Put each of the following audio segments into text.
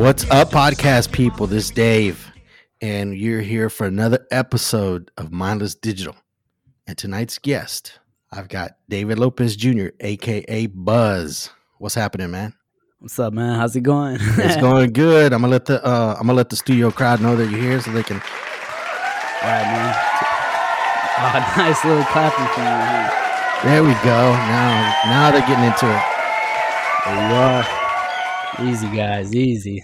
What's up, podcast people? This is Dave, and you're here for another episode of Mindless Digital. And tonight's guest, I've got David Lopez Jr., aka Buzz. What's happening, man? What's up, man? How's it going? It's going good. I'm gonna let the uh, I'm gonna let the studio crowd know that you're here, so they can. All right, man. Oh, nice little clapping from you. There we go. Now, now they're getting into it. There you are. Easy, guys. Easy.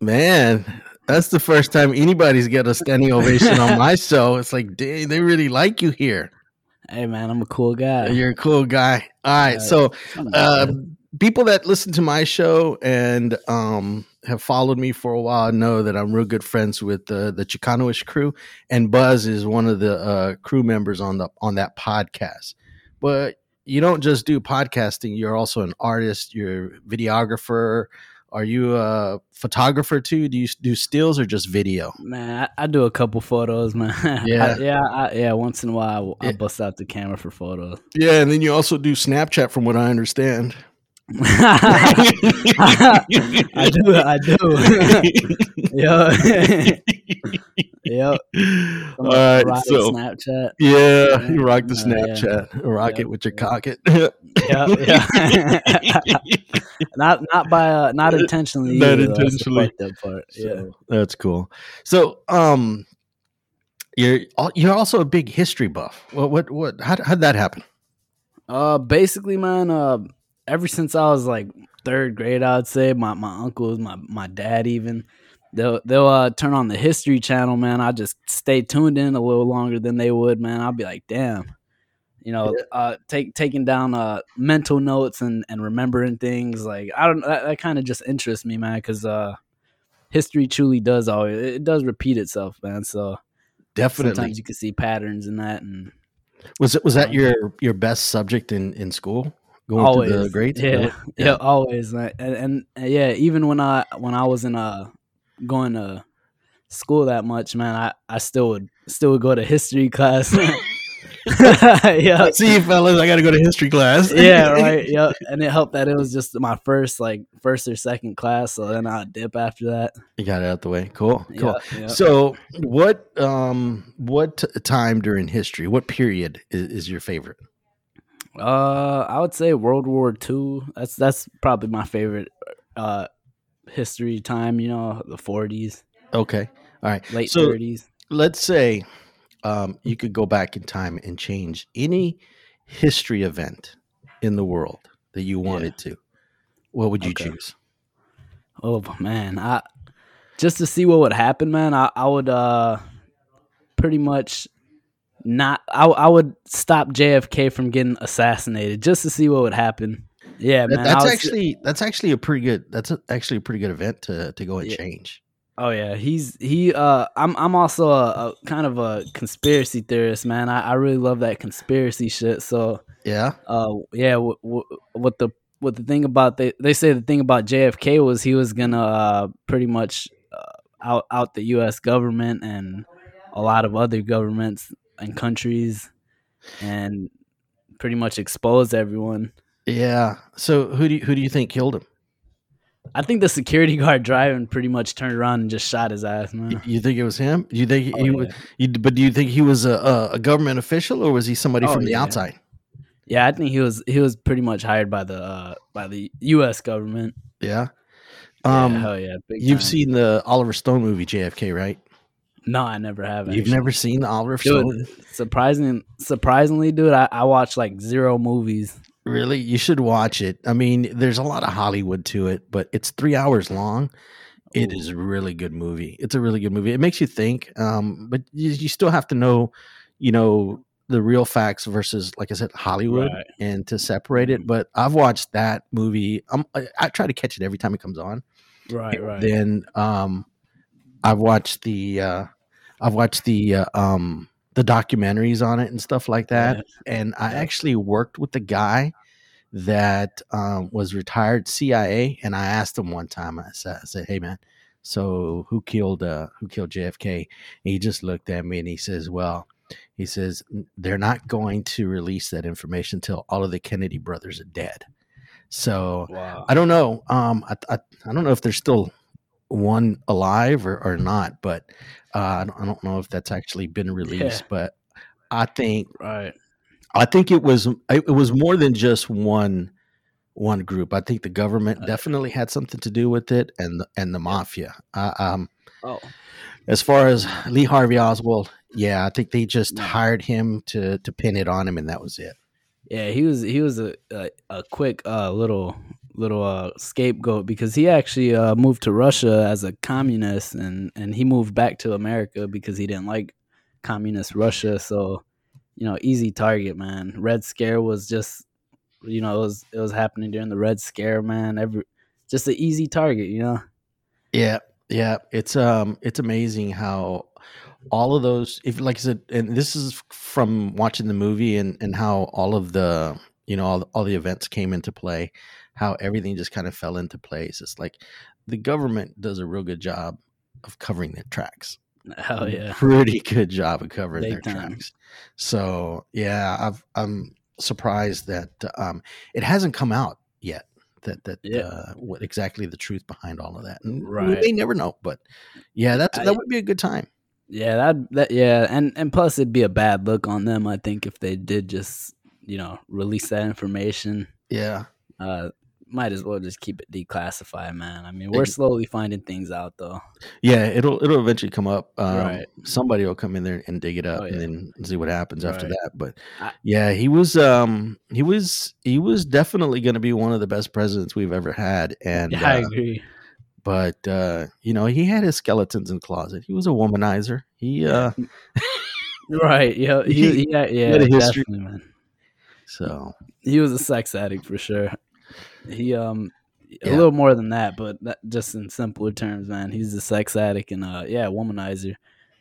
Man, that's the first time anybody's got a standing ovation on my show. It's like, dang, they really like you here. Hey, man, I'm a cool guy. You're a cool guy. All right, Yeah. so uh, people that listen to my show and um, have followed me for a while know that I'm real good friends with uh, the Chicanoish crew, and Buzz is one of the uh, crew members on the on that podcast. But you don't just do podcasting; you're also an artist. You're a videographer. Are you a photographer too? Do you do stills or just video? man, I, I do a couple photos, man. Yeah. I- yeah, I, yeah. Once in a while, I, I Yeah. bust out the camera for photos. Yeah, and then you also do Snapchat, from what I understand. I do. I do. yeah. Yep. All right, so Snapchat. yeah, you rock the Uh, yeah. Snapchat, rock Yep, it with your yep. cock it. Yeah, yeah. not not by uh, not intentionally. Not either, though. Intentionally. fucked up part. Yeah. So, that's cool. So, um, you're you're also a big history buff. What what what? How how'd that happen? Uh, basically, man. Uh, ever since I was like third grade, I'd say my my uncles, my my dad, even they'll they'll uh, turn on the History Channel, man. I just stay tuned in a little longer than they would, man. I'll be like, damn. You know, uh, take taking down uh mental notes and and remembering things like I don't that, that kind of just interests me, man, because uh, history truly does always it does repeat itself, man. So Definitely. sometimes you can see patterns in that, and Was it was that your your best subject in in school? Going always through the grades? Yeah, Really? yeah, always. man. And, and uh, yeah, even when I when I was in uh going to school that much, man, I I still would still would go to history class. yeah. See you fellas, I got to go to history class. yeah, right. Yep. And it helped that it was just my first like first or second class, so then I'd dip after that. You got it out the way. Cool. Cool. So, what um what time during history? What period is, is your favorite? Uh, I would say World War II. That's that's probably my favorite uh history time. You know, the forties, Okay. All right. late So- thirties. let's say um, you could go back in time and change any history event in the world that you wanted to. What would you Okay. choose? Oh man, I just to see what would happen, man. I, I would uh pretty much not. I I would stop JFK from getting assassinated just to see what would happen. Yeah, That- man. That's was- actually that's actually a pretty good. That's a, actually a pretty good event to to go and Yeah. change. Oh yeah, he's he. Uh, I'm I'm also a, a kind of a conspiracy theorist, man. I, I really love that conspiracy shit. So Yeah. uh yeah w- w- what the what the thing about they they say the thing about JFK was he was gonna uh, pretty much uh, out out the U.S. government and a lot of other governments and countries and pretty much expose everyone. Yeah. So who do you, who do you think killed him? I think the security guard driving pretty much turned around and just shot his ass, man. You- think it was him? You think Oh, he yeah. was? You, but do you think he was a, a, government official or was he somebody Oh, from the yeah. outside? Yeah, I think he was he was pretty much hired by the uh, by the U.S. government. Yeah. Yeah, Um, hell yeah, big you've time. seen the Oliver Stone movie JFK, right? No, I never have. You've actually. never seen the Oliver Dude, Stone? surprising, surprisingly, dude, I, I watch like zero movies. Really, you should watch it. I mean, there's a lot of Hollywood to it, but it's three hours long. It Ooh. is a really good movie. It's a really good movie. It makes you think, um, but you, you still have to know, you know, the real facts versus, like I said, Hollywood, Right. and to separate it. Mhm. But I've watched that movie. Um, I, I try to catch it every time it comes on. Right, right. Then, um, I've watched the, uh, I've watched the, uh, um, the documentaries on it and stuff like that Yeah. and I actually worked with the guy that um, was retired CIA, and I asked him one time. I said, I said "Hey man, so who killed uh, who killed JFK?" And he just looked at me and he says, "Well, He says they're not going to release that information until all of the Kennedy brothers are dead. So Wow. I don't know. Um, I, I, I don't know if they're still one alive or, or not, but uh, I, don't, I don't know if that's actually been released. But I think Right. I think it was it was more than just one one group. I think the government Uh, definitely had something to do with it, and the, and the mafia. Uh, um, Oh. as far as Lee Harvey Oswald, yeah, I think they just No. hired him to to pin it on him, and that was it. Yeah, he was he was a a, a quick uh, little little uh, scapegoat because he actually uh, moved to Russia as a communist and and he moved back to America because he didn't like communist Russia. So you know, easy target, man. Red Scare was just you know it was it was happening during the Red Scare, man. Every just an easy target, you know. Yeah, yeah. It's um it's amazing how all of those if like I said, and this is from watching the movie and and how all of the you know all, all the events came into play, how everything just kind of fell into place. It's like the government does a real good job of covering their tracks. Hell yeah. Pretty good job of covering Big their time. tracks. So yeah, I've I'm surprised that um it hasn't come out yet that that Yeah. uh, what exactly the truth behind all of that. And we Right. may never know, but yeah, that's I- that would be a good time. Yeah, that that yeah, and and plus it'd be a bad look on them. I think if they did just you know release that information, Yeah. uh, might as well just keep it declassified, man. I mean, we're slowly finding things out though. Yeah, it'll it'll eventually come up. Um, Right. Somebody will come in there and dig it up, Oh, and then see what happens after Right. that. But yeah, he was um he was he was definitely going to be one of the best presidents we've ever had. And Yeah, I uh, agree. but uh, you know he had his skeletons in the closet. He was a womanizer. He uh Right? Yeah, he, he- yeah, yeah, had a history. definitely, man. so He was a sex addict for sure. He um a little more than that, but that, just in simpler terms, man. He's a sex addict and uh yeah, womanizer.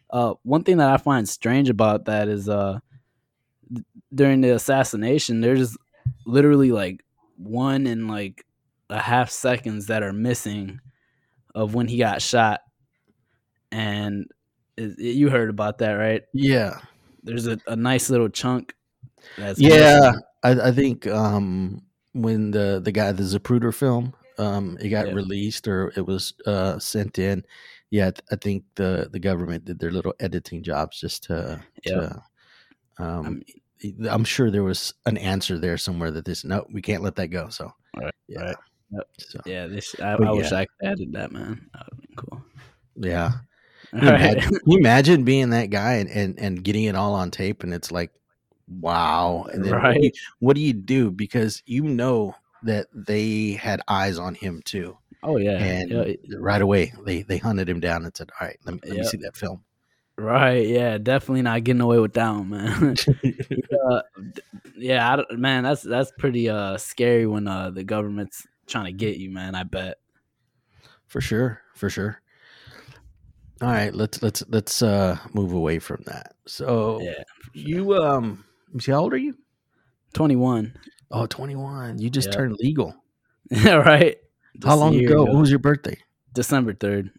Uh one thing that I find strange about that is uh th- during the assassination there's literally like one and like a half seconds that are missing of when he got shot and it, it- you heard about that, right? yeah, There's a, a nice little chunk that's yeah. I, I think um when the the guy the Zapruder film um it got Yeah. released or it was uh sent in yeah i think the the government did their little editing jobs just to, to um i'm sure there was an answer there somewhere that this no we can't let that go so Right, yeah right. Yep. so Yeah, this I, I wish. I could added that, man. That would be cool. yeah All right. imagine, you imagine being that guy and, and and getting it all on tape and it's like wow and then what, do you, Right. what do you do because you know that they had eyes on him too Oh yeah. and yeah, right away they they hunted him down and said all right let me, let me see that film right. Yeah, definitely not getting away with that one, man. uh, yeah, I man, that's that's pretty uh scary when uh the government's trying to get you, man. I bet. for sure for sure all right let's let's let's uh move away from that so Yeah. you um see how old are you Twenty one. oh 21 you just Yeah. turned legal Yeah, right. how long ago when was your birthday December third.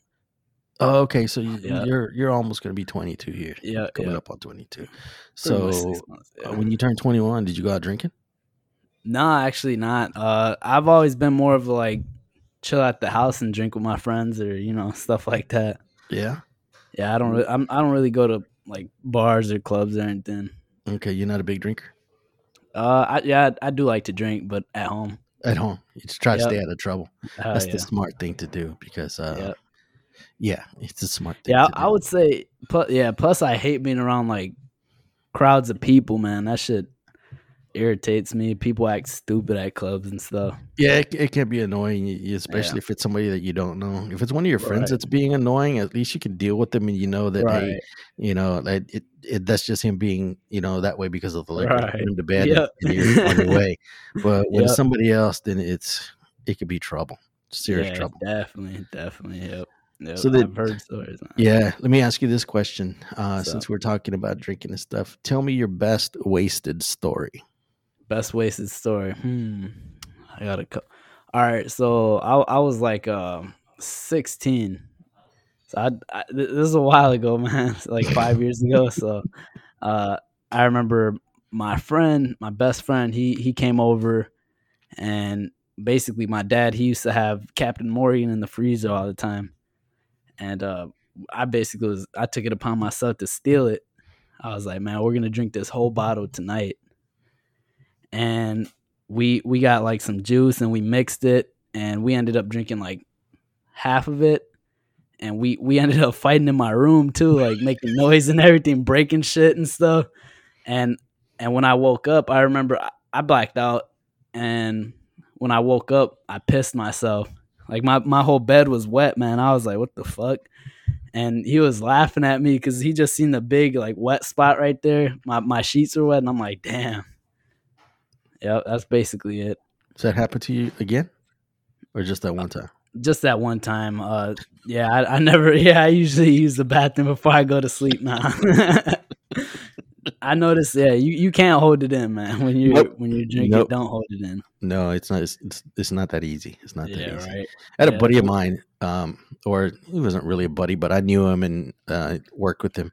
Oh, okay. So you, Yeah. you're you're almost going to be 22 here. Yeah, coming yeah. up on 22. So months, uh, when you turned 21, did you go out drinking? Nah, actually not. Uh, I've always been more of like chill at the house and drink with my friends or you know stuff like that. Yeah. Yeah, I don't. Really, I'm, I don't really go to like bars or clubs or anything. Okay. You're not a big drinker Uh, I, yeah, I, I do like to drink, but at home. at home. You just try to stay out of trouble. Hell That's yeah. the smart thing to do because, uh, Yep. yeah, it's a smart thing. yeah, I, I would say. Plus, yeah, plus I hate being around like crowds of people. Man, that shit irritates me. People act stupid at clubs and stuff. Yeah, it, it can be annoying, especially if it's somebody that you don't know. If it's one of your friends Right. that's being annoying, at least you can deal with them and you know that, hey, you know, that it, it that's just him being, you know, that way because of the liquor. Right. Him to bed Yep. and you're on your way. But when it's Yep. somebody else, then it's it could be trouble, serious yeah, trouble. Definitely, definitely. Yep. So I've heard stories. Yeah, let me ask you this question. Uh, So- since we're talking about drinking and stuff, tell me your best wasted story. Best wasted story. Hmm. I gotta. Co- All right. So I I was like um 16. So I, I this is a while ago, man. Like five years ago. So uh, I remember my friend, my best friend, he he came over, and basically my dad he used to have Captain Morgan in the freezer all the time, and uh, I basically was I took it upon myself to steal it. I was like, man, we're gonna drink this whole bottle tonight, and we we got like some juice and we mixed it, and we ended up drinking like half of it. And we we ended up fighting in my room too, like making noise and everything, breaking shit and stuff. And and when I woke up, I remember I, I blacked out, and when I woke up, I pissed myself. Like my my whole bed was wet, man. I was like, what the fuck? And he was laughing at me because he just seen the big like wet spot right there. My my sheets were wet, and I'm like, damn. Yep, that's basically it. Does that happen to you again, or just that one time? Just that one time. Uh, yeah, I, I never. Yeah, I usually use the bathroom before I go to sleep now. I noticed. Yeah, you, you can't hold it in, man. When you Nope. when you drink Nope. it, don't hold it in. No, it's not. It's, it's, it's not that easy. It's not that Yeah, easy. right. I had a buddy of mine, um, or he wasn't really a buddy, but I knew him and uh, worked with him.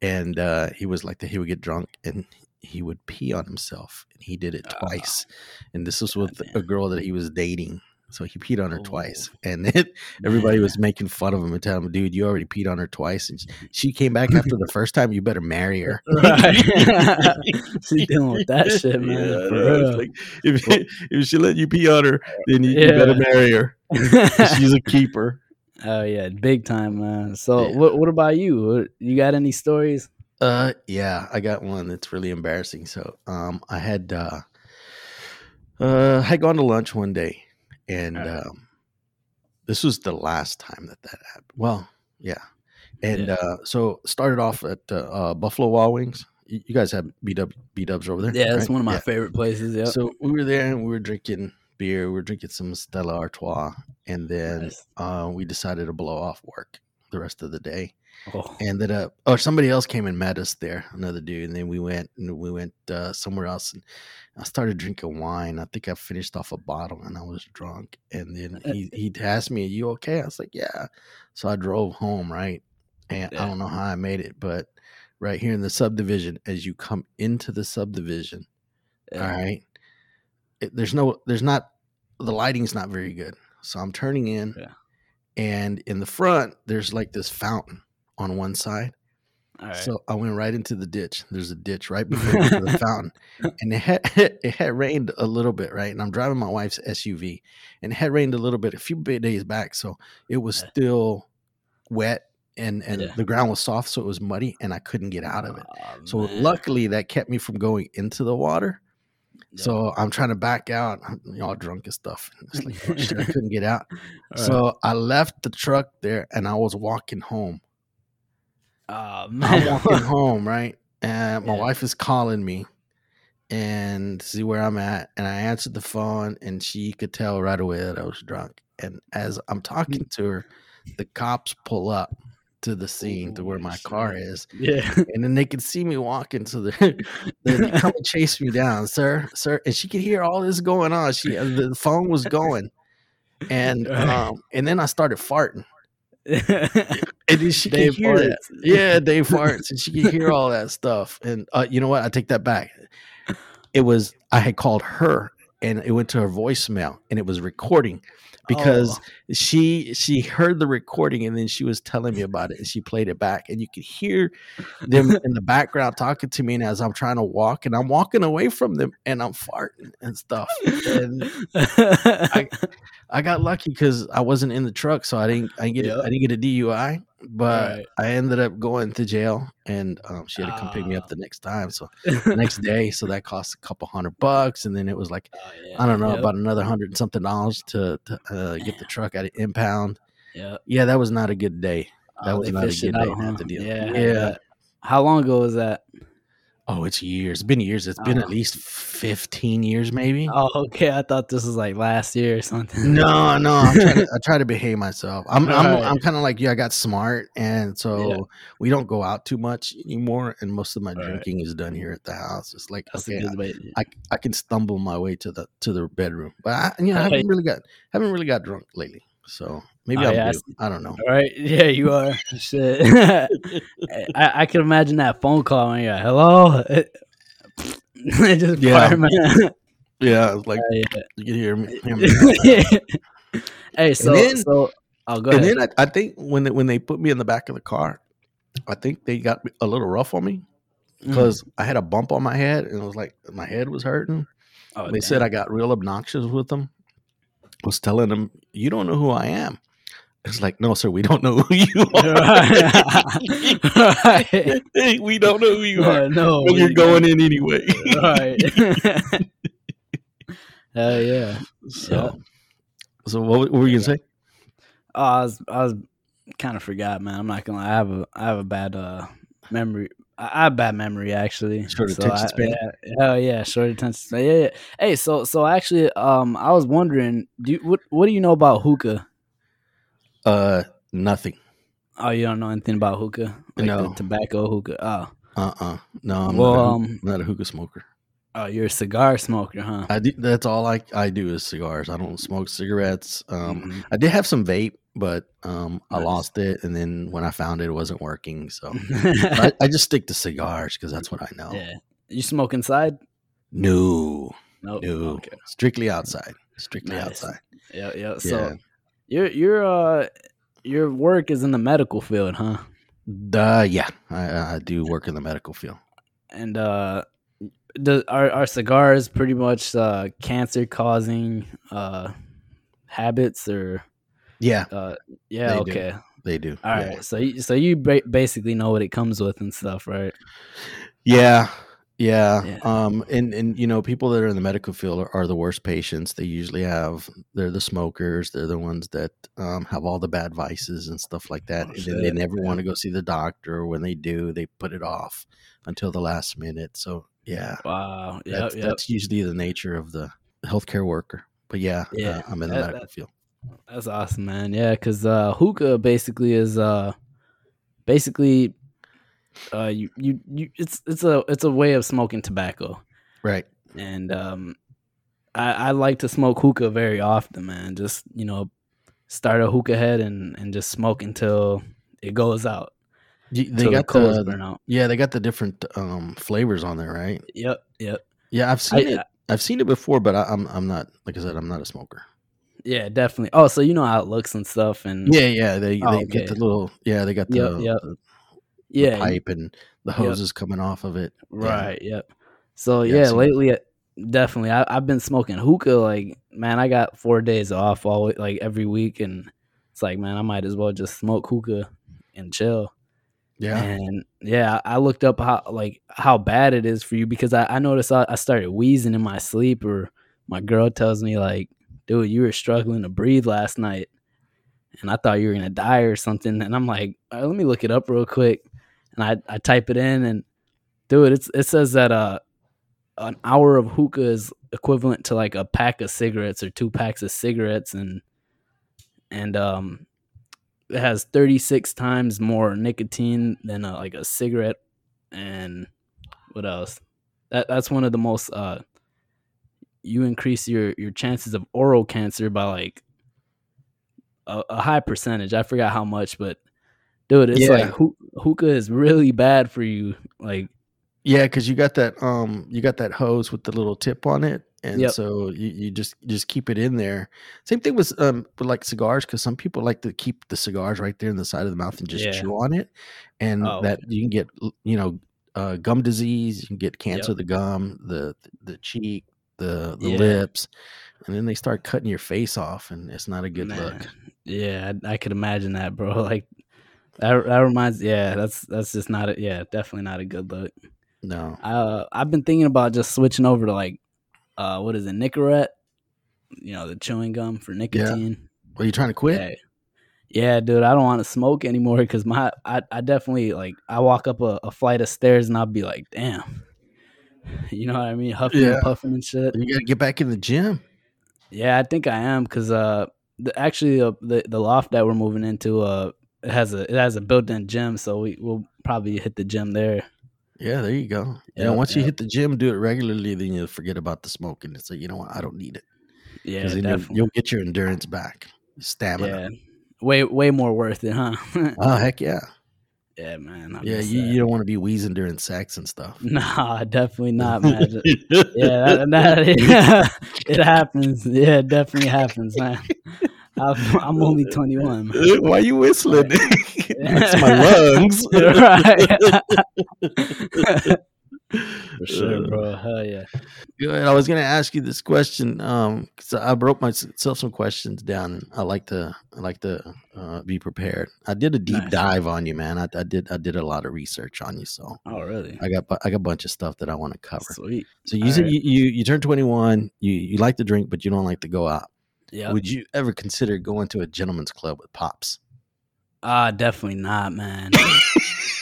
And uh, he was like that. He would get drunk and he would pee on himself, and he did it twice. Ah, and this was with a girl that he was dating, so he peed on her Oh. twice. And it, everybody Man. was making fun of him and telling him, "Dude, you already peed on her twice." And she, she came back after the first time. You better marry her. Right. she dealing with that shit, man. Yeah, I for know. It's real. like, if, if she let you pee on her, then you, you better marry her. She's a keeper. oh yeah, big time, man. So Yeah. what what about you? You got any stories? Uh, yeah, I got one that's really embarrassing. So, um, I had uh, uh, I had gone to lunch one day, and Alright. um, this was the last time that that happened. Well, yeah, and Yeah. uh, so started off at uh, uh, Buffalo Wild Wings. You, you guys have B Dubs over there? Yeah, that's right? one of my Yeah. favorite places. Yeah. So we were there and we were drinking beer. We were drinking some Stella Artois, and then Nice. uh, we decided to blow off work the rest of the day. Oh, Ended up, or somebody else came and met us there, another dude, and then we went and we went uh, somewhere else. And I started drinking wine. I think I finished off a bottle and I was drunk. And then he he asked me, "Are you okay?" I was like, "Yeah." So I drove home, right? And I don't know how I made it, but right here in the subdivision, as you come into the subdivision, yeah. all right. It, there's no, there's not, the lighting's not very good. So I'm turning in, Yeah. and in the front, there's like this fountain on one side. All right. So I went right into the ditch. There's a ditch right before you get to the fountain, and it had it had rained a little bit, right? And I'm driving my wife's SUV, and it had rained a little bit a few days back, so it was Yeah. still wet and and Yeah. the ground was soft, so it was muddy, and I couldn't get out of it. Aw, So man. luckily, that kept me from going into the water. Yeah. So I'm trying to back out. I'm all drunk and stuff. And like, oh, shit, I couldn't get out. All right. So I left the truck there and I was walking home. Aw, I'm walking home, right? And my Yeah. wife is calling me and see where I'm at. And I answered the phone and she could tell right away that I was drunk. And as I'm talking Mm. to her, the cops pull up to the scene to where my car is. yeah. And then they could see me walking. to the they come and chase me down, sir, sir. And she could hear all this going on. She uh, the phone was going. And um, and then I started farting. And then she Dave could hear that. Yeah, Dave farts, and she can hear all that stuff. And uh, you know what? I take that back. It was I had called her, and it went to her voicemail, and it was recording because Oh. she she heard the recording, and then she was telling me about it, and she played it back, and you could hear them in the background talking to me, and as I'm trying to walk, and I'm walking away from them, and I'm farting and stuff, and I, I got lucky because I wasn't in the truck, so I didn't. I didn't get. Yep. I didn't get a DUI, but Right. I ended up going to jail, and um, she had to come pick me Ah. up the next time. So next day, so that cost a couple hundred bucks, and then it was like Oh, yeah. I don't know Yep. about another hundred and something dollars to, to uh, get the truck out of impound. Yep. Yeah, that was not a good day. That Oh, was not a good day out, huh? to deal. Yeah. Yeah. How long ago was that? Oh, it's years. It's been years. It's been Oh. at least fifteen years, maybe. Oh, okay. I thought this was like last year or something. No, no, I'm trying to, I try to behave myself. I'm I'm, Right. I'm kind of like you. I got smart, and so Yeah. we don't go out too much anymore. And most of my Right. drinking is done here at the house. It's like That's okay, way. I, I can stumble my way to the to the bedroom, but I, you know, I haven't really got haven't really got drunk lately. So maybe Oh, I'm yeah, I due. see. I don't know. All right. Yeah, you are. Shit. I, I can imagine that phone call when you're like, hello. It just Yeah. Yeah, it's like yeah. you can hear me. hear me. hey, so then- so oh go and ahead. then I, I think when they, when they put me in the back of the car, I think they got a little rough on me Mm. because I had a bump on my head and it was like my head was hurting. Oh, they said I got real obnoxious with them. Was telling them, "You don't know who I am." It's like, no, sir, we don't know who you are. right. Hey, we don't know who you Yeah, are. no, But you're going in anyway. right. Hell yeah. So, so what, what were you gonna say? Oh, I was I was kind of forgot, man. I'm not gonna lie. I have a I have a bad uh memory. I have bad memory actually. Short So attention span? Yeah, hell yeah, short attention span. Yeah, yeah. Hey, so so actually, um, I was wondering, do you, what what do you know about hookah? Uh, nothing. Oh, you don't know anything about hookah? Like No. tobacco hookah. Oh, Uh, uh No, I'm Well, not, a, um, I'm not a hookah smoker. oh, you're a cigar smoker, huh? I do. That's all I I do is cigars. I don't smoke cigarettes. Um, Mhm. I did have some vape, but um, I Nice. lost it, and then when I found it, it wasn't working. So I, I just stick to cigars because that's what I know. yeah. You smoke inside? No, No. no, Okay. strictly outside. Strictly Nice. outside. Yeah, yeah. So Yeah. your your uh your work is in the medical field, huh? Duh, yeah, I, I do work in the medical field. And uh the are are cigars pretty much uh cancer causing uh habits or Yeah, uh yeah, They do. okay. they do. All yeah. right. So you so you ba- basically know what it comes with and stuff, right? Yeah. Yeah. Yeah. Um and and you know people that are in the medical field are, are the worst patients. They usually have they're the smokers, they're the ones that um have all the bad vices and stuff like that. Oh, and then they never want to go see the doctor when they do, they put it off until the last minute. So, yeah. Wow. Yep, That's yep. that's usually the nature of the healthcare worker. But yeah, Yeah, uh, I'm in the that- medical that- field. That's awesome, man. Yeah, because uh, hookah basically is uh, basically uh, you, you you it's it's a it's a way of smoking tobacco, Right. and um, I I like to smoke hookah very often, man. Just you know, start a hookah head and and just smoke until it goes out. You- They got the out. yeah, they got the different um flavors on there, right? Yep, yep. Yeah, I've seen I- it. I've seen it before, but I, I'm I'm not like I said, I'm not a smoker. Yeah, definitely. Oh, so you know how it looks and stuff, and Yeah, yeah. They Oh, they okay. get the little yeah, they got the, Yep, yep. the, the yeah, pipe and the hoses coming off of it. Yeah. Right. Yep. So Yeah, yeah, lately, uh, definitely, I, I've been smoking hookah. Like, man, I got four days off all like every week, and it's like, man, I might as well just smoke hookah and chill. Yeah. And yeah, I I looked up how like how bad it is for you because I, I noticed I, I started wheezing in my sleep, or my girl tells me like, dude, you were struggling to breathe last night, and I thought you were gonna die or something. And I'm like, "All right, let me look it up real quick, and I I type it in and dude, it's it says that uh an hour of hookah is equivalent to like a pack of cigarettes or two packs of cigarettes and and um it has 36 times more nicotine than a, like a cigarette and what else that that's one of the most uh you increase your your chances of oral cancer by like a, a high percentage i forgot how much but dude it's Yeah. like hoo- hookah is really bad for you like Yeah, because you got that um you got that hose with the little tip on it. And Yep. so you, you just you just keep it in there. Same thing with um with like cigars, because some people like to keep the cigars right there in the side of the mouth and just Yeah. chew on it. And Oh, that you can get you know uh, gum disease, you can get cancer Yep. of the gum, the the cheek, the the Yeah. lips, and then they start cutting your face off, and it's not a good look. Yeah, I, I could imagine that, bro. Like that, that reminds. Yeah, that's that's just not. A, yeah, definitely not a good look. No, Uh, I've been thinking about just switching over to like, uh, what is it, Nicorette? You know, the chewing gum for nicotine. are you trying to quit? Yeah, yeah, dude. I don't want to smoke anymore because my, I, I definitely like. I walk up a, a flight of stairs and I'll be like, damn. You know what I mean? Huffing Yeah. and puffing and shit. You got to get back in the gym. Yeah, I think I am because uh, the, actually uh, the the loft that we're moving into uh it has a it has a built-in gym, so we will probably hit the gym there. Yeah, there you go. Yeah, Yep, once you hit the gym, do it regularly, then you'll forget about the smoking and say, you know what, I don't need it. Yeah, then you'll, definitely. you'll get your endurance back. stamina. Yeah. Way way more worth it, huh? Oh heck yeah, yeah, man. I yeah. You, you don't want to be wheezing during sex and stuff. Nah, definitely not, man. yeah, that, that, it happens. Yeah, it definitely happens, man. I'm, I'm only 21. Man. Why you whistling? That's my lungs. right. For sure, bro. Hell yeah. Good. I was gonna ask you this question um I broke myself some questions down. I like to I like to uh, be prepared. I did a deep Nice. dive on you, man. I, I did I did a lot of research on you, so Oh, really? I got I got a bunch of stuff that I want to cover. Sweet. So you All said right. you, you you turned twenty one. You you like to drink, but you don't like to go out. Yeah. Would you ever consider going to a gentleman's club with pops? Ah, definitely not, man.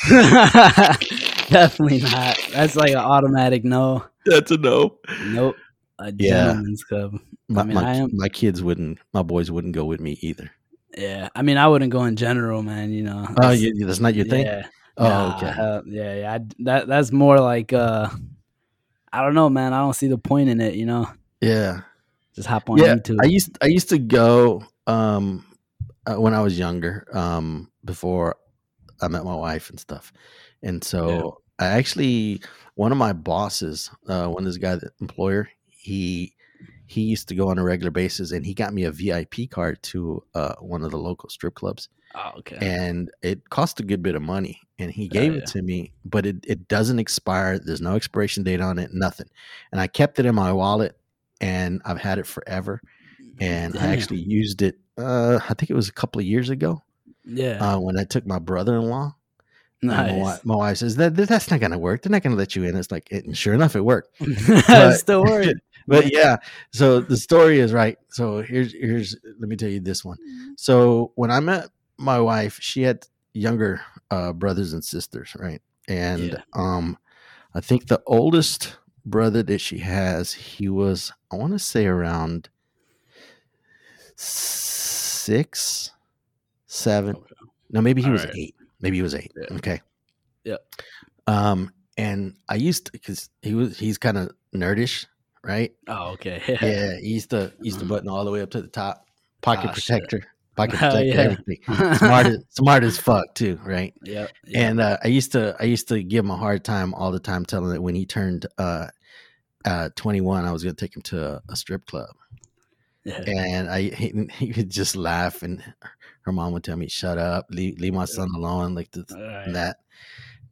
definitely not. That's like an automatic no. That's a no. Nope. A Yeah. gentleman's club. My, mean, my, I am- my kids wouldn't. My boys wouldn't go with me either. Yeah. I mean, I wouldn't go in general, man. You know. Oh, That's- you, that's not your thing. Yeah. Oh, Nah, okay. hell- yeah, yeah. I, that that's more like uh, I don't know, man. I don't see the point in it. You know, Yeah. just hop on yeah, YouTube. I used I used to go um uh, when I was younger, um before I met my wife and stuff. And so I actually one of my bosses, uh one of this guy, the employer, he he used to go on a regular basis and he got me a VIP card to uh one of the local strip clubs. Oh, okay. and it cost a good bit of money and he Oh, gave yeah. it to me but it, it doesn't expire. There's no expiration date on it nothing. And i kept it in my wallet and i've had it forever. And i actually used it uh i think it was a couple of years ago yeah, uh when i took my brother-in-law and my, nice. my wife says that that- that's not gonna work they're not gonna let you in it's like it, and sure enough it worked It's Still worried. but yeah so the story is right so here's here's let me tell you this one so when i met my wife she had younger uh brothers and sisters right and Yeah. um i think the oldest brother that she has he was i want to say around six seven Okay. no maybe he All was right. eight maybe he was eight Yeah. okay Yeah. um and i used to because he was he's kind of nerdish right Oh, okay. yeah, he used to he used to button all the way up to the top, pocket Ah, shit. protector, pocket Hell protector, yeah. everything. Smart as smart as fuck too, right? Yeah. And uh, I used to I used to give him a hard time all the time, telling that when he turned uh, uh, 21, I was going to take him to a, a strip club, yeah. and I he, he would just laugh, and her mom would tell me, "Shut up, leave, leave my son alone," like this All right. that.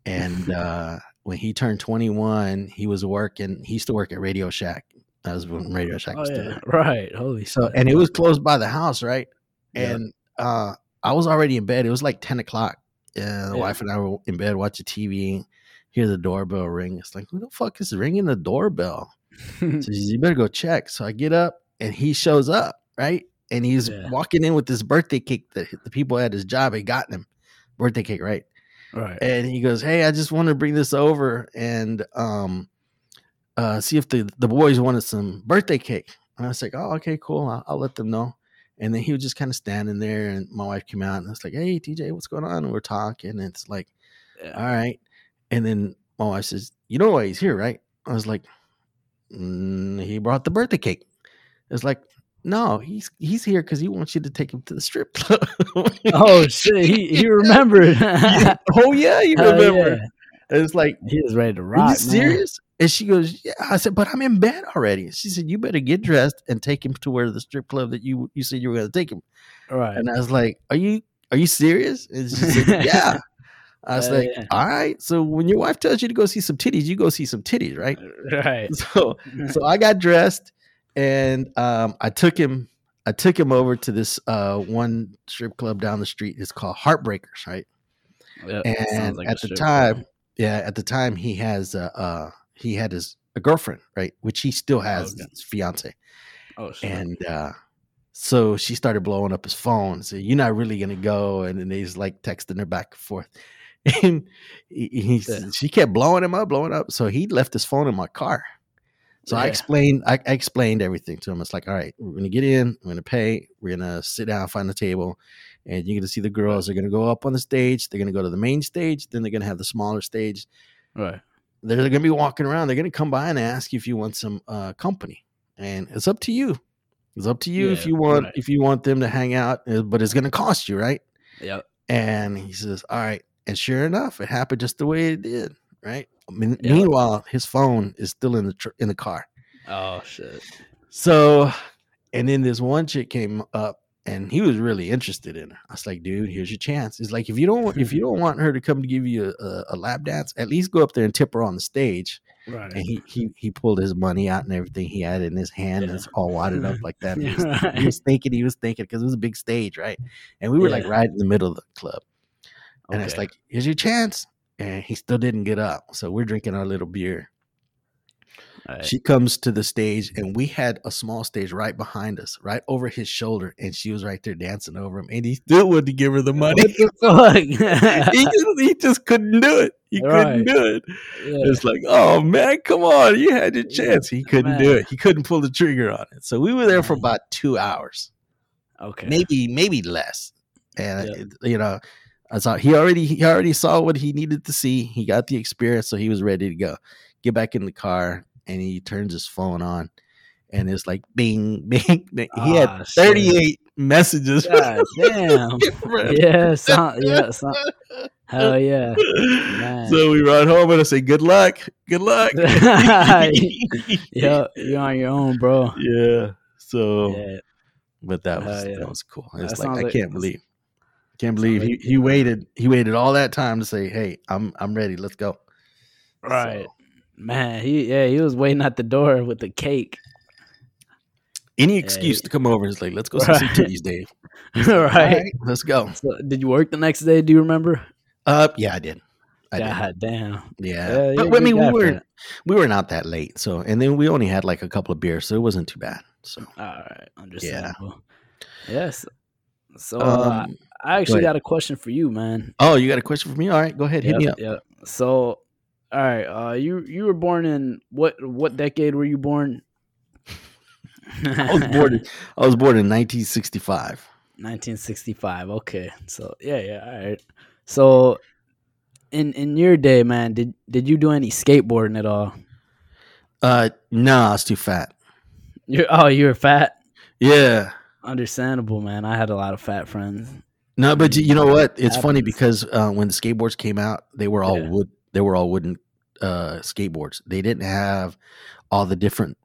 And uh, when he turned 21, he was working. He used to work at Radio Shack. That was when Radio Shack Oh was still yeah. Right. Holy So shit. and it was close by the house, right? Yeah. And uh I was already in bed. It was like 10 o'clock. Yeah, the Yeah. wife and I were in bed watching TV. Hear the doorbell ring. It's like, who the fuck is ringing the doorbell? So she says, you better go check. So I get up and he shows up, right? And he's Yeah. walking in with this birthday cake that the people at his job had gotten him. Birthday cake, right? right. and he goes, "Hey, I just want to bring this over and um, uh, see if the the boys wanted some birthday cake." And I was like, "Oh, okay, cool. I'll, I'll let them know." And then he was just kind of standing there, and my wife came out and I was like, "Hey, TJ, what's going on?" And we're talking, and it's like, Yeah. "All right." And then my wife says, "You know why he's here, right?" I was like, mm, "He brought the birthday cake." It's like, "No, he's he's here because he wants you to take him to the strip club." oh shit. He he remembered. Yeah. oh yeah, you remember? yeah. It's like He was ready to rock. are you man. serious? And she goes, Yeah. I said, But I'm in bed already. She said, You better get dressed and take him to where the strip club that you you said you were gonna take him. Right. And I was like, Are you are you serious? And she said, Yeah. I was Hell like, yeah. All right. So when your wife tells you to go see some titties, you go see some titties, right? Right. So so I got dressed and um I took him I took him over to this uh one strip club down the street. It's called Heartbreakers, right? Yep, and like at the time club. yeah at the time he has uh, uh he had his a girlfriend right which he still has okay. his fiance Oh shit. and uh so she started blowing up his phone said you're not really gonna go and then he's like texting her back and forth and he, he Yeah. she kept blowing him up blowing up so he left his phone in my car so I explained I, I explained everything to him. It's like, all right, we're gonna get in, we're gonna pay, we're gonna sit down, find a table, and you're gonna see the girls. They're gonna go up on the stage, they're gonna go to the main stage, then they're gonna have the smaller stage. right. They're gonna be walking around, they're gonna come by and ask you if you want some uh company. And it's up to you. It's up to you if you want right. if you want them to hang out, uh, but it's going to cost you, right? Yep. And he says, "All right." And sure enough, it happened just the way it did, right? Mean- Yeah. Meanwhile, his phone is still in the tr- in the car. Oh shit. So, and then this one chick came up, and he was really interested in her. I was like, "Dude, here's your chance." It's like if you don't if you don't want her to come to give you a, a, a lap dance, at least go up there and tip her on the stage. Right. And he he he pulled his money out and everything he had in his hand, and Yeah. it's all wadded up like that. And he, was, Right. he was thinking, he was thinking because it was a big stage, right? And we were like right in the middle of the club. And it's like, here's your chance. And he still didn't get up. So we're drinking our little beer. Right. She comes to the stage, and we had a small stage right behind us, right over his shoulder. And she was right there dancing over him. And he still wouldn't give her the money. What the he, just, he just couldn't do it. He couldn't do it. Yeah. It's like, oh man, come on. You had your chance. He couldn't do it. He couldn't pull the trigger on it. So we were there for about two hours. Okay. maybe maybe less. And you know, I saw he already he already saw what he needed to see. He got the experience, so he was ready to go. Get back in the car, and he turns his phone on, and it's like bing, bing, bing. He had Ah, thirty eight messages. God damn. Yeah. So, yeah. So, hell yeah. So we ride home and I say, "Good luck, good luck." Yeah. You're on your own, bro. yeah. So, Yeah. but that was yeah. that was cool. It's like I can't believe, can't believe he, he waited he waited all that time to say, "Hey, I'm I'm ready. Let's go." Right. So, Man, he yeah, he was waiting at the door with the cake. any excuse he- to come over is like, "Let's go see some titties, Dave." right. All right, let's go. So, did you work the next day? Do you remember? Uh, yeah, I did. I did. God damn. Yeah, Yeah, but I mean, we weren't that. we were not that late. So, and then we only had like a couple of beers, so it wasn't too bad. So, All right, understandable. Yes. So uh, um, I actually ahead. got a question for you, man. oh, you got a question for me? All right, go ahead, hit me up. yep. So, all right, uh, you you were born in what what decade were you born? I was born. In, I was born in 1965. 1965. Okay, so yeah, yeah, all right. So, in in your day, man, did did you do any skateboarding at all? Uh, no, I was too fat. You're oh, you were fat. Yeah. Understandable, man. I had a lot of fat friends. No, but you know what? It's funny because uh, when the skateboards came out, they were all Yeah. wood. They were all wooden uh, skateboards. They didn't have all the different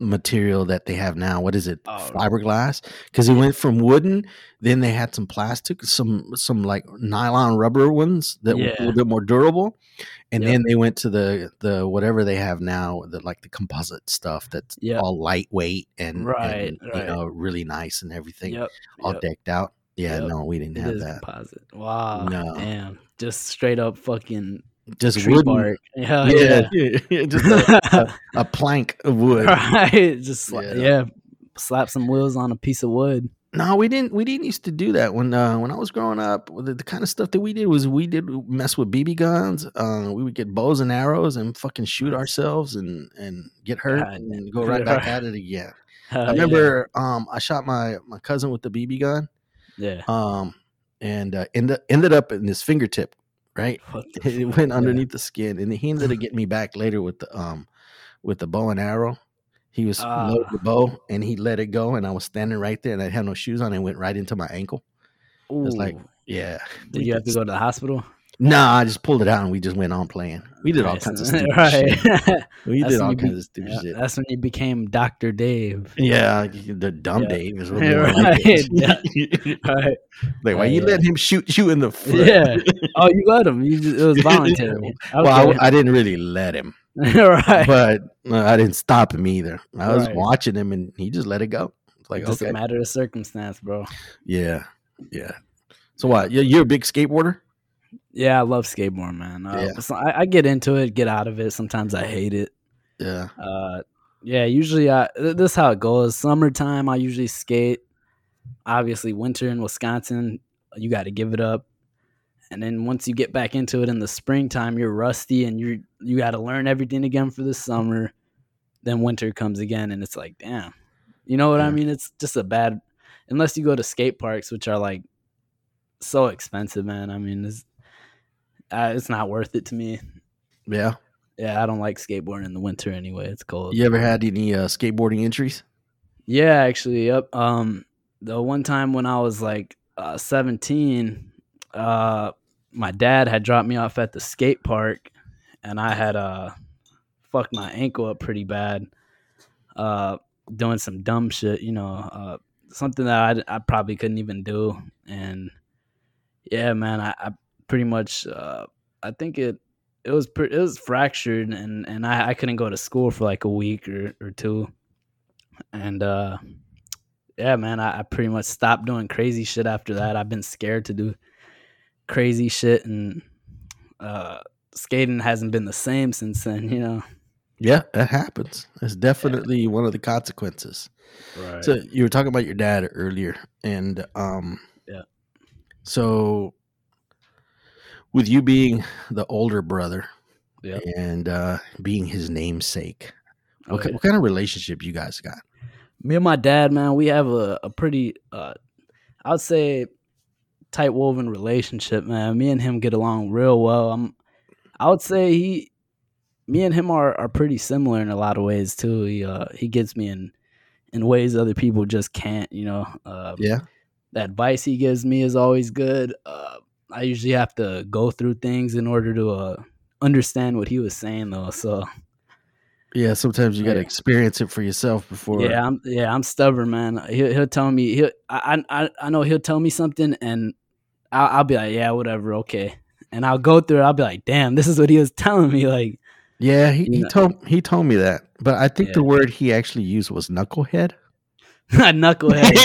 material that they have now. What is it? Oh. Fiberglass. Because it went from wooden, then they had some plastic, some some like nylon rubber ones that were a little bit more durable, and Yep. then they went to the the whatever they have now, the like the composite stuff that's Yep. all lightweight and, Right, and, right. you know really nice and everything, Yep. all decked out. Yeah, Yep. no, we didn't It have that. composite. Wow. No. Damn. Just straight up fucking Just tree wooden. bark. Yeah. yeah, Yeah. yeah, just a, a, a plank of wood. right. Just Yeah. yeah. Slap some wheels on a piece of wood. No, we didn't. We didn't used to do that when uh, when I was growing up. The, the kind of stuff that we did was we did mess with BB guns. Uh, we would get bows and arrows and fucking shoot ourselves and and get hurt God. and go right back at it again. Hell I remember um, I shot my my cousin with the BB gun Yeah. um, and uh, ended ended up in his fingertip. Right, it fuck? went Yeah. underneath the skin, and he ended up getting me back later with the um with the bow and arrow. He was Ah. loaded the bow and he let it go, and I was standing right there, and I had no shoes on, and it went right into my ankle. It's like, yeah. Did you have to go to the hospital? Nah, I just pulled it out, and we just went on playing. We did all kinds of stupid shit. We did all you be- kinds of stupid Yeah, shit. That's when you became Doctor Dave. Yeah, the dumb Yeah. Dave is what Yeah, it. Right. like, why you let him shoot you in the foot? Yeah. Oh, you let him. You just, it was voluntary. Well, I, I didn't really let him, right. but uh, I didn't stop him either. I was Right. watching him, and he just let it go. It's like, just okay, a matter of circumstance, bro. yeah, yeah. So what? You're a big skateboarder? Yeah, I love skateboarding, man. Uh, Yeah. so I, I get into it, get out of it. Sometimes I hate it. Yeah. Uh, yeah, usually I this is how it goes. Summertime, I usually skate. Obviously, winter in Wisconsin, you got to give it up. And then once you get back into it in the springtime, you're rusty and you you got to learn everything again for the summer. Then winter comes again, and it's like, damn, you know what I mean? It's just a bad. Unless you go to skate parks, which are like so expensive, man. I mean, it's uh, it's not worth it to me. Yeah. Yeah, I don't like skateboarding in the winter anyway. It's cold. You ever had any uh, skateboarding injuries? Yeah, actually, yep. Um, the one time when I was like uh, 17, uh, my dad had dropped me off at the skate park, and I had uh fucked my ankle up pretty bad, uh, doing some dumb shit, you know, uh, something that I, I probably couldn't even do, and yeah, man, I, I pretty much, uh, I think it it was pre- it was fractured, and and I, I couldn't go to school for like a week or or two, and uh yeah, man, I, I pretty much stopped doing crazy shit after that. I've been scared to do crazy shit, and uh, skating hasn't been the same since then. You know. Yeah, that happens. It's definitely one of the consequences. Right. So you were talking about your dad earlier, and um, Yeah. So with you being the older brother, Yeah. and uh, being his namesake, what, what kind of relationship you guys got? me and my dad, man, we have a, a pretty, uh, I would say, tight woven relationship, man. Me and him get along real well. I'm, I would say he, me and him are, are pretty similar in a lot of ways too. He, uh, he gets me in, in ways other people just can't. You know, uh, Yeah, the advice he gives me is always good. Uh, I usually have to go through things in order to uh, understand what he was saying, though. So yeah. Sometimes you got to Yeah. experience it for yourself before. yeah, I'm yeah, I'm stubborn, man. He'll, he'll tell me he'll I, I I know he'll tell me something, and I'll, I'll be like, yeah, whatever, okay. And I'll go through it. I'll be like, damn, this is what he was telling me. Like, yeah. He, he told he told me that, but I think Yeah. the word he actually used was knucklehead. knucklehead.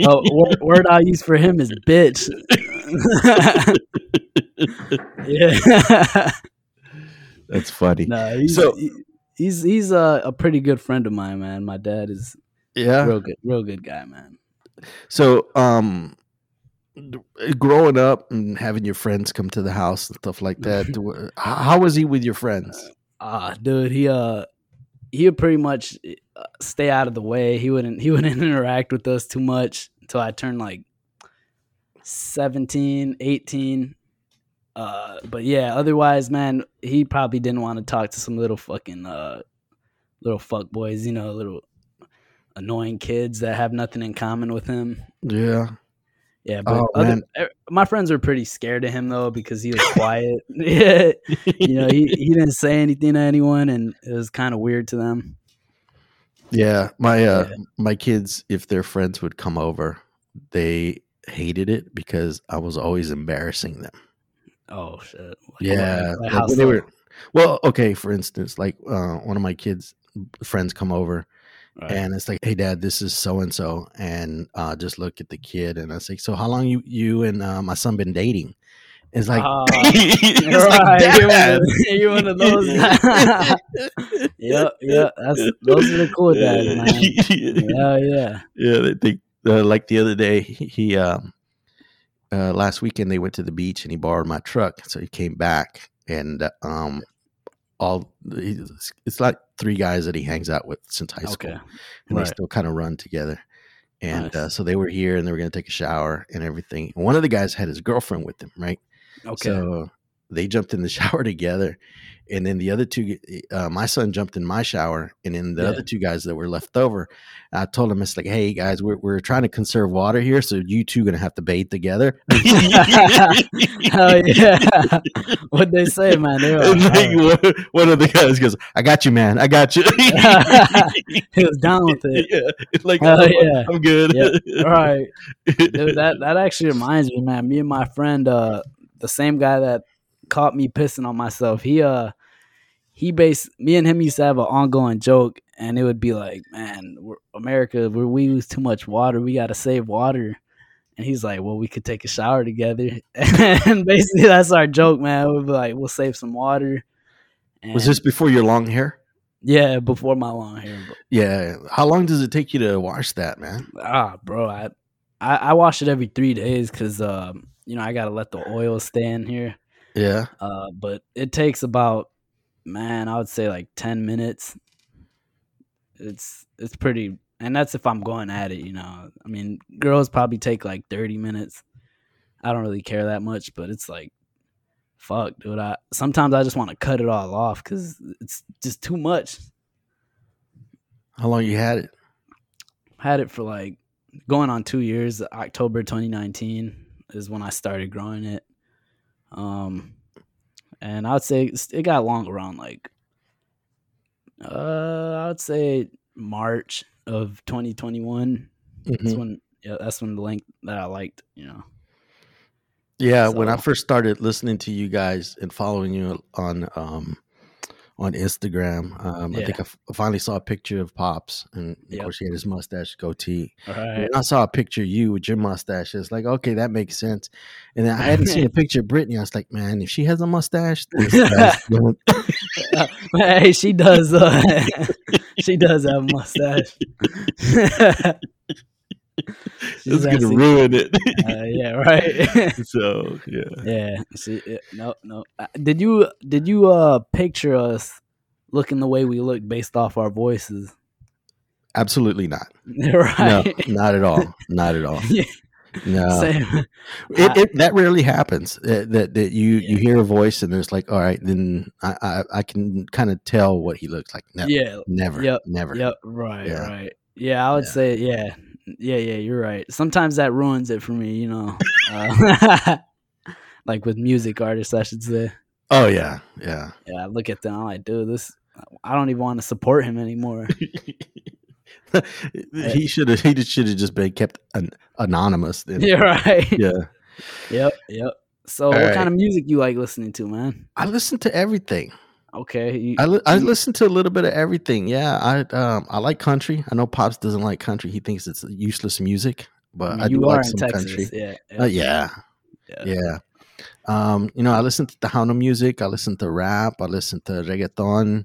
oh, word, word I use for him is bitch. Yeah. That's funny. no, he's, So- he's he's a, a pretty good friend of mine, man. My dad is Yeah. real good, real good guy, man. So, um, growing up and having your friends come to the house and stuff like that, how was he with your friends? Ah, dude, he uh he would pretty much uh, stay out of the way. He wouldn't he wouldn't interact with us too much until I turned like 17, 18. Uh but yeah, otherwise, man, he probably didn't want to talk to some little fucking uh little fuck boys, you know, little annoying kids that have nothing in common with him. Yeah. Yeah, but Oh, other, er, my friends were pretty scared of him though because he was quiet. yeah, you know, he, he didn't say anything to anyone, and it was kind of weird to them. Yeah. My uh Yeah. my kids, if their friends would come over, they hated it because I was always embarrassing them. Oh shit! Like, Yeah. like, like they were well, okay, for instance, like uh one of my kids friends come over Right. and it's like, "Hey, Dad, this is so and so," and uh, just look at the kid, and I say, "So, how long you you and uh, my son been dating?" It's like, Ah, it's right, like, you're, one of, you're one of those. yep, yep. That's those are the cool dads, man. Yeah, yeah. yeah, they, they uh, like the other day he, um uh last weekend they went to the beach and he borrowed my truck, so he came back and uh, um all it's, it's like three guys that he hangs out with since high school, Okay. and Right. they still kind of run together. And Nice. uh, so they were here and they were going to take a shower and everything. One of the guys had his girlfriend with him, right? Okay. So they jumped in the shower together. And then the other two, uh, my son jumped in my shower. And then the Yeah. other two guys that were left over, I told them, it's like, hey, guys, we're, we're trying to conserve water here. So you two going to have to bathe together. Hell yeah! What they say, man? They were like, one, one of the guys goes, I got you, man. I got you. he was down with it. yeah. It's like, "Oh, yeah. I'm good. All right. Dude, that that actually reminds me, man. Me and my friend, uh, the same guy that caught me pissing on myself. He uh, he based me and him used to have an ongoing joke, and it would be like, "Man, we're, America, we we use too much water. We got to save water." And he's like, "Well, we could take a shower together." and basically, that's our joke, man. We'd be like, "We'll save some water." Was this before your long hair? yeah before my long hair? Yeah. How long does it take you to wash that, man? ah, bro, I, I I wash it every three days because um, you know I gotta let the oil stay in here. Yeah. Uh, but it takes about man, I would say like ten minutes. It's it's pretty, and that's if I'm going at it. You know, I mean, girls probably take like thirty minutes. I don't really care that much, but it's like, fuck, dude. I sometimes I just want to cut it all off because it's just too much. How long you had it? had it for like going on two years. October 2019 is when I started growing it. Um, and I would say it got long around like, uh, I would say March of 2021. That's Mhm. when, yeah, that's when the length that I liked, you know. Yeah, when I first started listening to you guys and following you on um on Instagram, um, I think I, f- I finally saw a picture of Pops, and of Yep. course he had his mustache goatee. All And I saw a picture of you with your mustache, it's like, okay, that makes sense. And then I hadn't seen a picture of Brittany. I was like, man, if she has a mustache, this guy's going- hey, she does. Uh, she does have a mustache. She's it's gonna ruin it. uh, yeah, right. so yeah, yeah. She, yeah, no, no. Uh, Did you did you uh picture us looking the way we look based off our voices? absolutely not. right. No, not at all. Not at all. Yeah. No. Same. it, it that rarely happens uh, that that you you hear a voice and there's like all right then I I, I can kind of tell what he looks like never yeah. never Yep, never Yep. Right. Yeah. Right. Yeah, I would Yeah. say yeah. Yeah. Yeah. You're right. Sometimes that ruins it for me. You know. Uh, like with music artists, I should say. oh yeah yeah Yeah, I look at them. I'm like, dude, this. I don't even want to support him anymore. he should have he should have just been kept an, anonymous then yeah. Right. yeah Yep. Yep. So, All what right. kind of music you like listening to, man? I listen to everything Okay. You, I, li- I listen to a little bit of everything yeah I um I like country I know Pops doesn't like country he thinks it's useless music but I, you do are like in some Texas. country Yeah. Uh, yeah Yeah. Yeah. Um, you know, I listen to Tejano music, I listen to rap, I listen to reggaeton.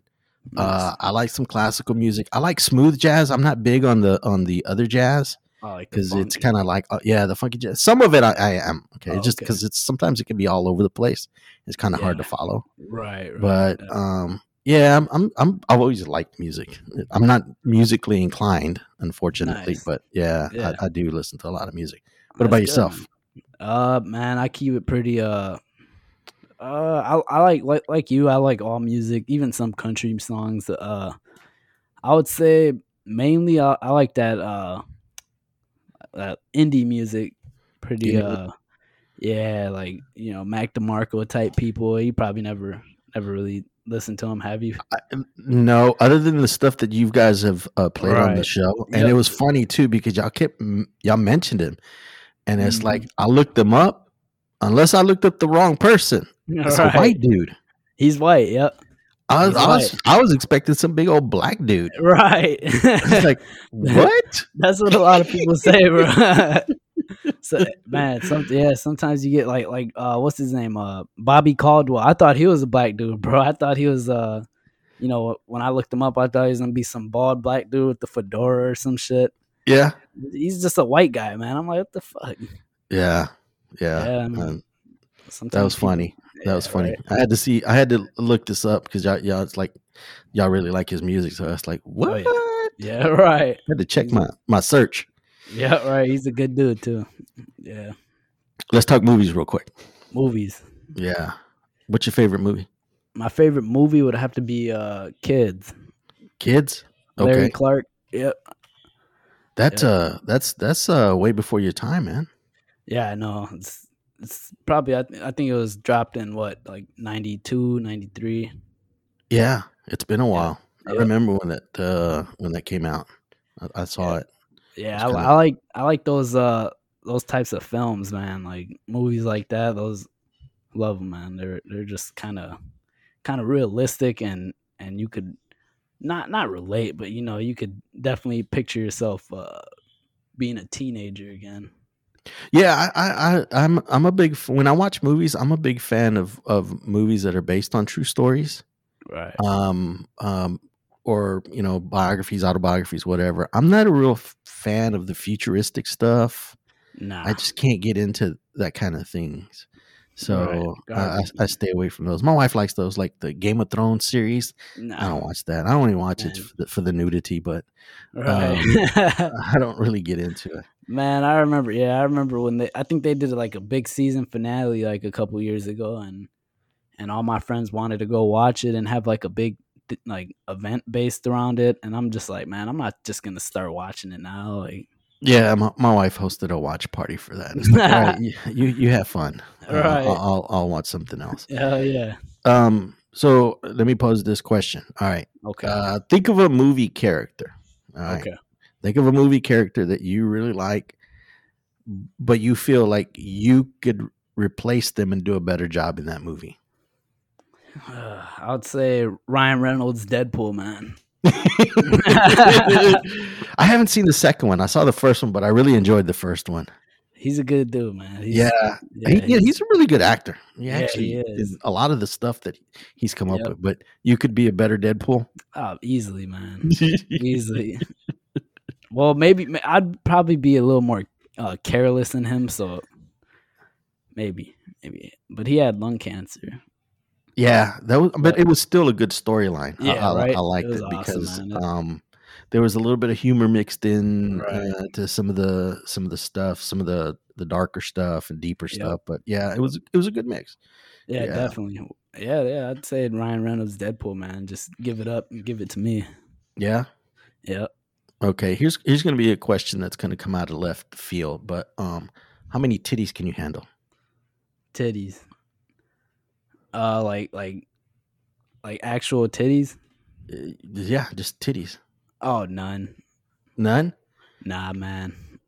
Uh, I like some classical music. I like smooth jazz. I'm not big on the on the other jazz I like because it's kind of like uh, yeah, the funky jazz. Some of it I, I am okay, Oh, just okay. because it's sometimes it can be all over the place. It's kind of hard to follow. right. right. But yeah. um, yeah, I'm, I'm I'm I've always liked music. I'm not musically inclined, unfortunately, Nice. but yeah, Yeah. I, I do listen to a lot of music. What That's about yourself? Uh, man, I keep it pretty. Uh, uh, I, I like like like you. I like all music, even some country songs. Uh, I would say mainly I, I like that uh, that indie music. Pretty Indie uh, yeah, like you know Mac DeMarco type people. You probably never never really listened to him, have you? I- No, other than the stuff that you guys have uh, played on the show, and Yep. it was funny too because y'all kept y'all mentioned him, and it's Mhm. like I looked him up, unless I looked up the wrong person. It's a white dude. He's white. Yep. I was, I was. I was expecting some big old black dude. Right. It's like what? That's what a lot of people say, bro. so, man, some, yeah, sometimes you get like like uh what's his name? Uh Bobby Caldwell. I thought he was a black dude, bro. I thought he was uh you know, when I looked him up, I thought he was gonna be some bald black dude with the fedora or some shit. Yeah, He's just a white guy, man. I'm like, what the fuck? yeah, yeah. Yeah, man. um, Sometimes that was people- funny. That was funny. right. I had to see. I had to look this up because y'all, y'all, it's like y'all really like his music. So I was like, what? Oh, yeah. Yeah, right. I had to check my my search. Yeah, right. He's a good dude too. Yeah. Let's talk movies real quick. Movies. Yeah. What's your favorite movie? My favorite movie would have to be uh Kids. Kids. Larry Okay. Clark. Yep. That's Yeah. uh that's that's uh way before your time, man. Yeah, I know. It's it's probably I, th- I think it was dropped in what like 92, 93. Yeah, it's been a while. I Yeah. remember when that uh when that came out. I, I saw Yeah. it. Yeah, I, kinda- I like I like those uh those types of films, man. Like movies like that. Those love them, man. They're they're just kind of kind of realistic and and you could not not relate, but you know you could definitely picture yourself uh being a teenager again. Yeah, I, I, I I'm I'm a big when I watch movies, I'm a big fan of of movies that are based on true stories. Right. Um um or you know biographies, autobiographies, whatever. I'm not a real f- fan of the futuristic stuff. Nah. I just can't get into that kind of things. So Right. I, I, I stay away from those. My wife likes those, like the Game of Thrones series. nah. I don't watch that. I only watch it for the, for the nudity, but Right. I don't really get into it. Man, I remember. Yeah, I remember when they. I think they did like a big season finale like a couple years ago, and and all my friends wanted to go watch it and have like a big like event based around it, and I'm just like, man, I'm not just gonna start watching it now. Like, Yeah, my, my wife hosted a watch party for that. Like, all right, you, you you have fun. Uh, Right. I'll, I'll I'll watch something else. hell yeah, Um. So let me pose this question. All right. okay, Uh, think of a movie character. All right. okay. Think of a movie character that you really like, but you feel like you could replace them and do a better job in that movie. I would say Ryan Reynolds Deadpool, man. I haven't seen the second one. I saw the first one, but I really enjoyed the first one. He's a good dude, man. He's, yeah, yeah, he, yeah, he's a really good actor. He Yeah, actually he is. a lot of the stuff that he's come up with. But you could be a better Deadpool. oh, easily, man, easily. Well, maybe I'd probably be a little more uh, careless than him, so maybe, maybe. But he had lung cancer. Yeah, that was, but it was still a good storyline. Yeah, I, right? I liked It it, awesome, because. Um, there was a little bit of humor mixed in Right. uh, to some of the some of the stuff, some of the the darker stuff and deeper Yep. stuff. But yeah, it was it was a good mix. Yeah, Yeah. definitely. Yeah, yeah. I'd say Ryan Reynolds Deadpool, man. Just give it up and give it to me. Yeah. Yep. Okay. Here's here's going to be a question that's going to come out of left field. But um, how many titties can you handle? Titties. Uh, like like like actual titties. Uh, yeah, just titties. Oh, none. None. Nah, man.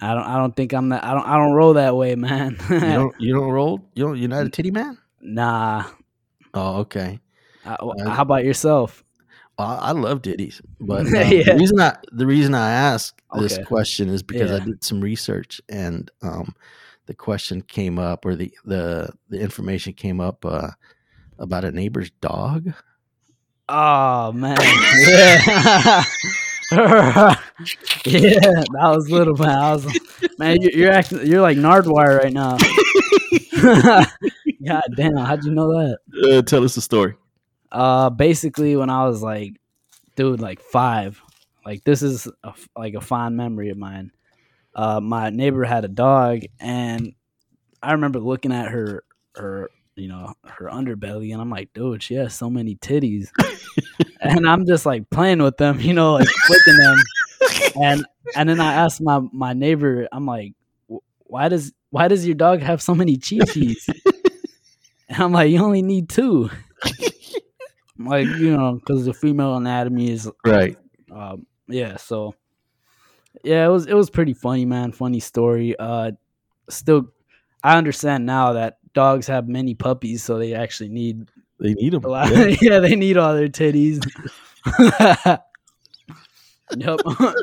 I don't. I don't think I'm that. I don't. I don't roll that way, man. You don't you don't roll. You don't. You're not a titty man. nah. Oh, okay. I, Uh, how about yourself? Well, I I love titties, but um, Yeah. the reason I the reason I asked this Okay. question is because I did some research and um, the question came up or the the the information came up uh, about a neighbor's dog. Oh man. Yeah. yeah, that was little man. I was man. You're, you're acting. You're like Nardwuar right now. God damn! How'd you know that? Uh, tell us the story. Uh, basically, when I was like, dude, like five, like this is a like a fond memory of mine. Uh, my neighbor had a dog, and I remember looking at her, her, you know, her underbelly, and I'm like, dude, she has so many titties, and I'm just like playing with them, you know, like flicking them, and and then I asked my my neighbor, I'm like, why does why does your dog have so many chi-chis? and I'm like, you only need two like you know because the female anatomy is Right. um yeah so yeah it was it was pretty funny man funny story uh still i understand now that dogs have many puppies so they actually need They need them. a lot yeah, they need all their titties yep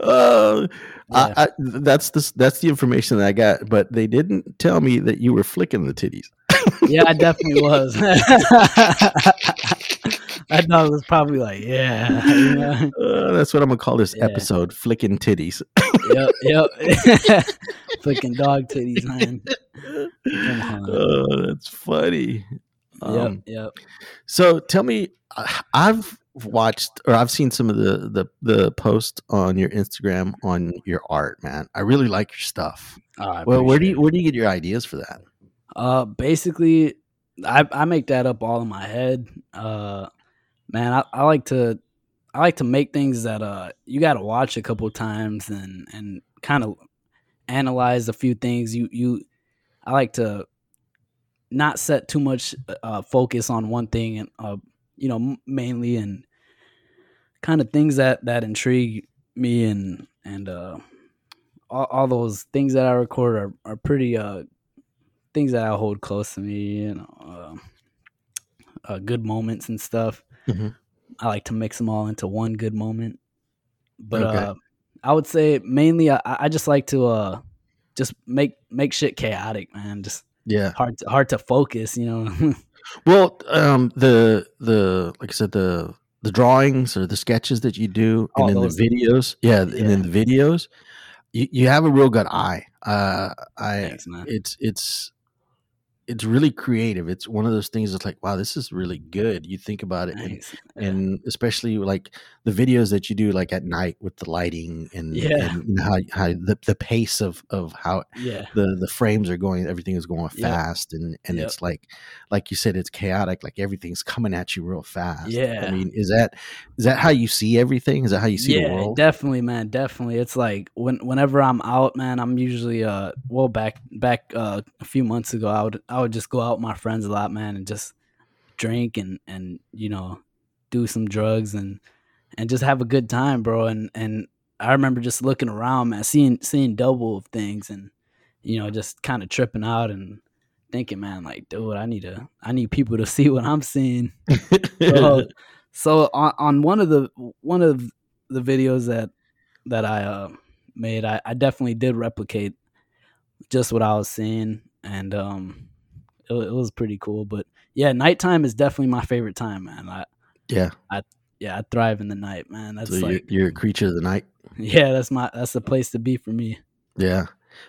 Uh, Yeah. I, I, that's the that's the information that I got, but they didn't tell me that you were flicking the titties. Yeah i definitely was that it was probably like yeah you know? Uh, that's what I'm gonna call this Yeah. episode: flicking titties. yep yep flicking dog titties man Come on. Oh, that's funny. Um, yep yep So tell me, I- I've watched or I've seen some of the the the posts on your Instagram on your art, man. I really like your stuff. Oh, Well, where do you where do you get your ideas for that? Uh, basically, I I make that up all in my head. Uh, man, I, I like to I like to make things that uh you got to watch a couple times and and kind of analyze a few things. You you I like to not set too much uh focus on one thing and uh you know mainly and kind of things that that intrigue me and and uh all, all those things that I record are are pretty uh things that I hold close to me, you know, uh, uh, good moments and stuff. Mhm. I like to mix them all into one good moment. But Okay. uh, I would say mainly I, I just like to uh, just make make shit chaotic, man. Just Yeah. hard to, hard to focus, you know. Well, um, the the like I said the the drawings or the sketches that you do, and then the videos, yeah, and then the videos, you, you have a real good eye. Uh, I Thanks, man. it's it's it's really creative. It's one of those things that's like, wow, this is really good. You think about it, and, Nice. Yeah. and especially like the videos that you do like at night with the lighting and, Yeah. and you know, how how the, the pace of of how yeah. the the frames are going, everything is going Yep. fast, and and Yep. it's like like you said, it's chaotic. Like everything's coming at you real fast. Yeah. I mean, is that is that how you see everything? Is that how you see the world? definitely, man. Definitely. It's like when whenever I'm out, man, I'm usually uh well back back uh a few months ago, I would I would just go out with my friends a lot, man, and just drink and and you know do some drugs and and just have a good time, bro. And and I remember just looking around, man, seeing seeing double of things, and you know just kind of tripping out and thinking, man, like, dude, I need to I need people to see what I'm seeing. So, so on, on one of the one of the videos that that I uh, made, I, I definitely did replicate just what I was seeing, and um, it, it was pretty cool. But yeah, nighttime is definitely my favorite time, man. I yeah. yeah, I thrive in the night, man. That's So you're, like you're a creature of the night. yeah, that's my that's the place to be for me. Yeah,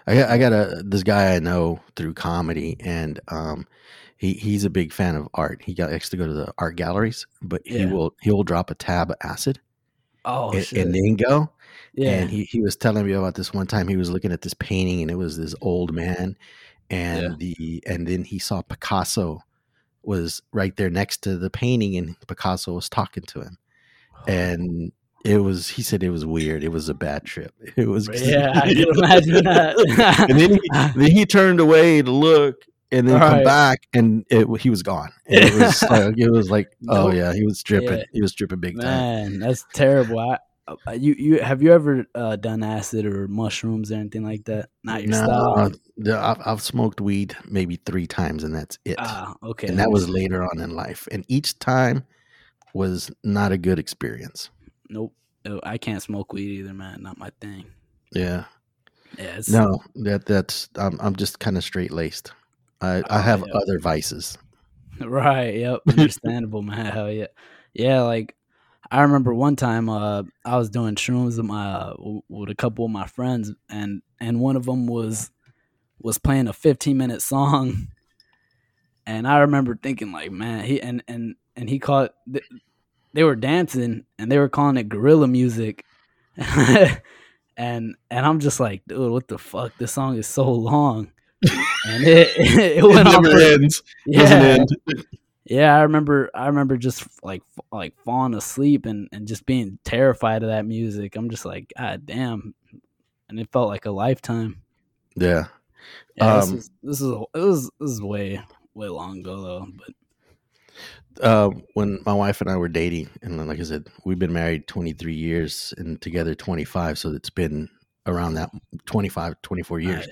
I got I got a this guy I know through comedy, and um, he he's a big fan of art. He got likes to go to the art galleries, but he Yeah. will he will drop a tab of acid Oh and, shit, and then go. yeah, And he he was telling me about this one time. He was looking at this painting, and it was this old man, and Yeah. the and then he saw Picasso was right there next to the painting, and Picasso was talking to him, and. It was. He said it was weird. It was a bad trip. It was. yeah, I can imagine that. and then he, then he turned away to look and then come Right. back and it, he was gone and it was like it was like oh yeah he was dripping Yeah. he was dripping big time Man, that's terrible. I, you you have you ever uh, done acid or mushrooms or anything like that? Not your no style. the- I've, I've smoked weed maybe three times and that's it Ah, okay. and that was later on in life and each time was not a good experience nope. No, I can't smoke weed either, man. Not my thing. yeah Yeah, no that that's i'm, I'm just kind of straight laced i i Oh, have yeah. other vices Right. Yep. Understandable, man. Hell yeah. Yeah. Like I remember one time, uh, I was doing shrooms with my uh, with a couple of my friends, and and one of them was was playing a 15 minute song, and I remember thinking like, man, he and and and he called. Th- they were dancing and they were calling it gorilla music. and and I'm just like, dude, what the fuck? This song is so long. And it, it went on for, ends yeah, yeah, I remember. I remember just like like falling asleep and and just being terrified of that music. I'm just like, God damn, and it felt like a lifetime. yeah Yeah, Um, this is this is it was this is way way long ago though. But uh, when my wife and I were dating, and like I said, we've been married 23 years and together 25, so it's been around that 25, 24 years.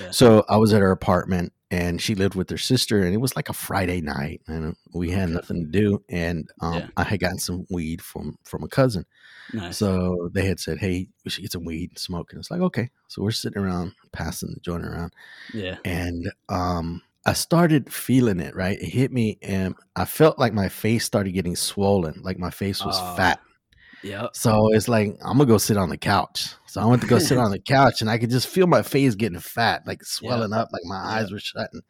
Yeah. So I was at her apartment, and she lived with her sister, and it was like a Friday night, and we had Okay. nothing to do, and um, Yeah. I had gotten some weed from from a cousin. nice. So they had said, "Hey, we should get some weed and smoke," and it's like, okay. So we're sitting around, passing the joint around yeah. and um I started feeling it, right? It hit me and I felt like my face started getting swollen, like my face was Oh. fat. Yep. So it's like I'm gonna go sit on the couch. So I went to go sit on the couch and I could just feel my face getting fat, like swelling up, like my eyes were shutting.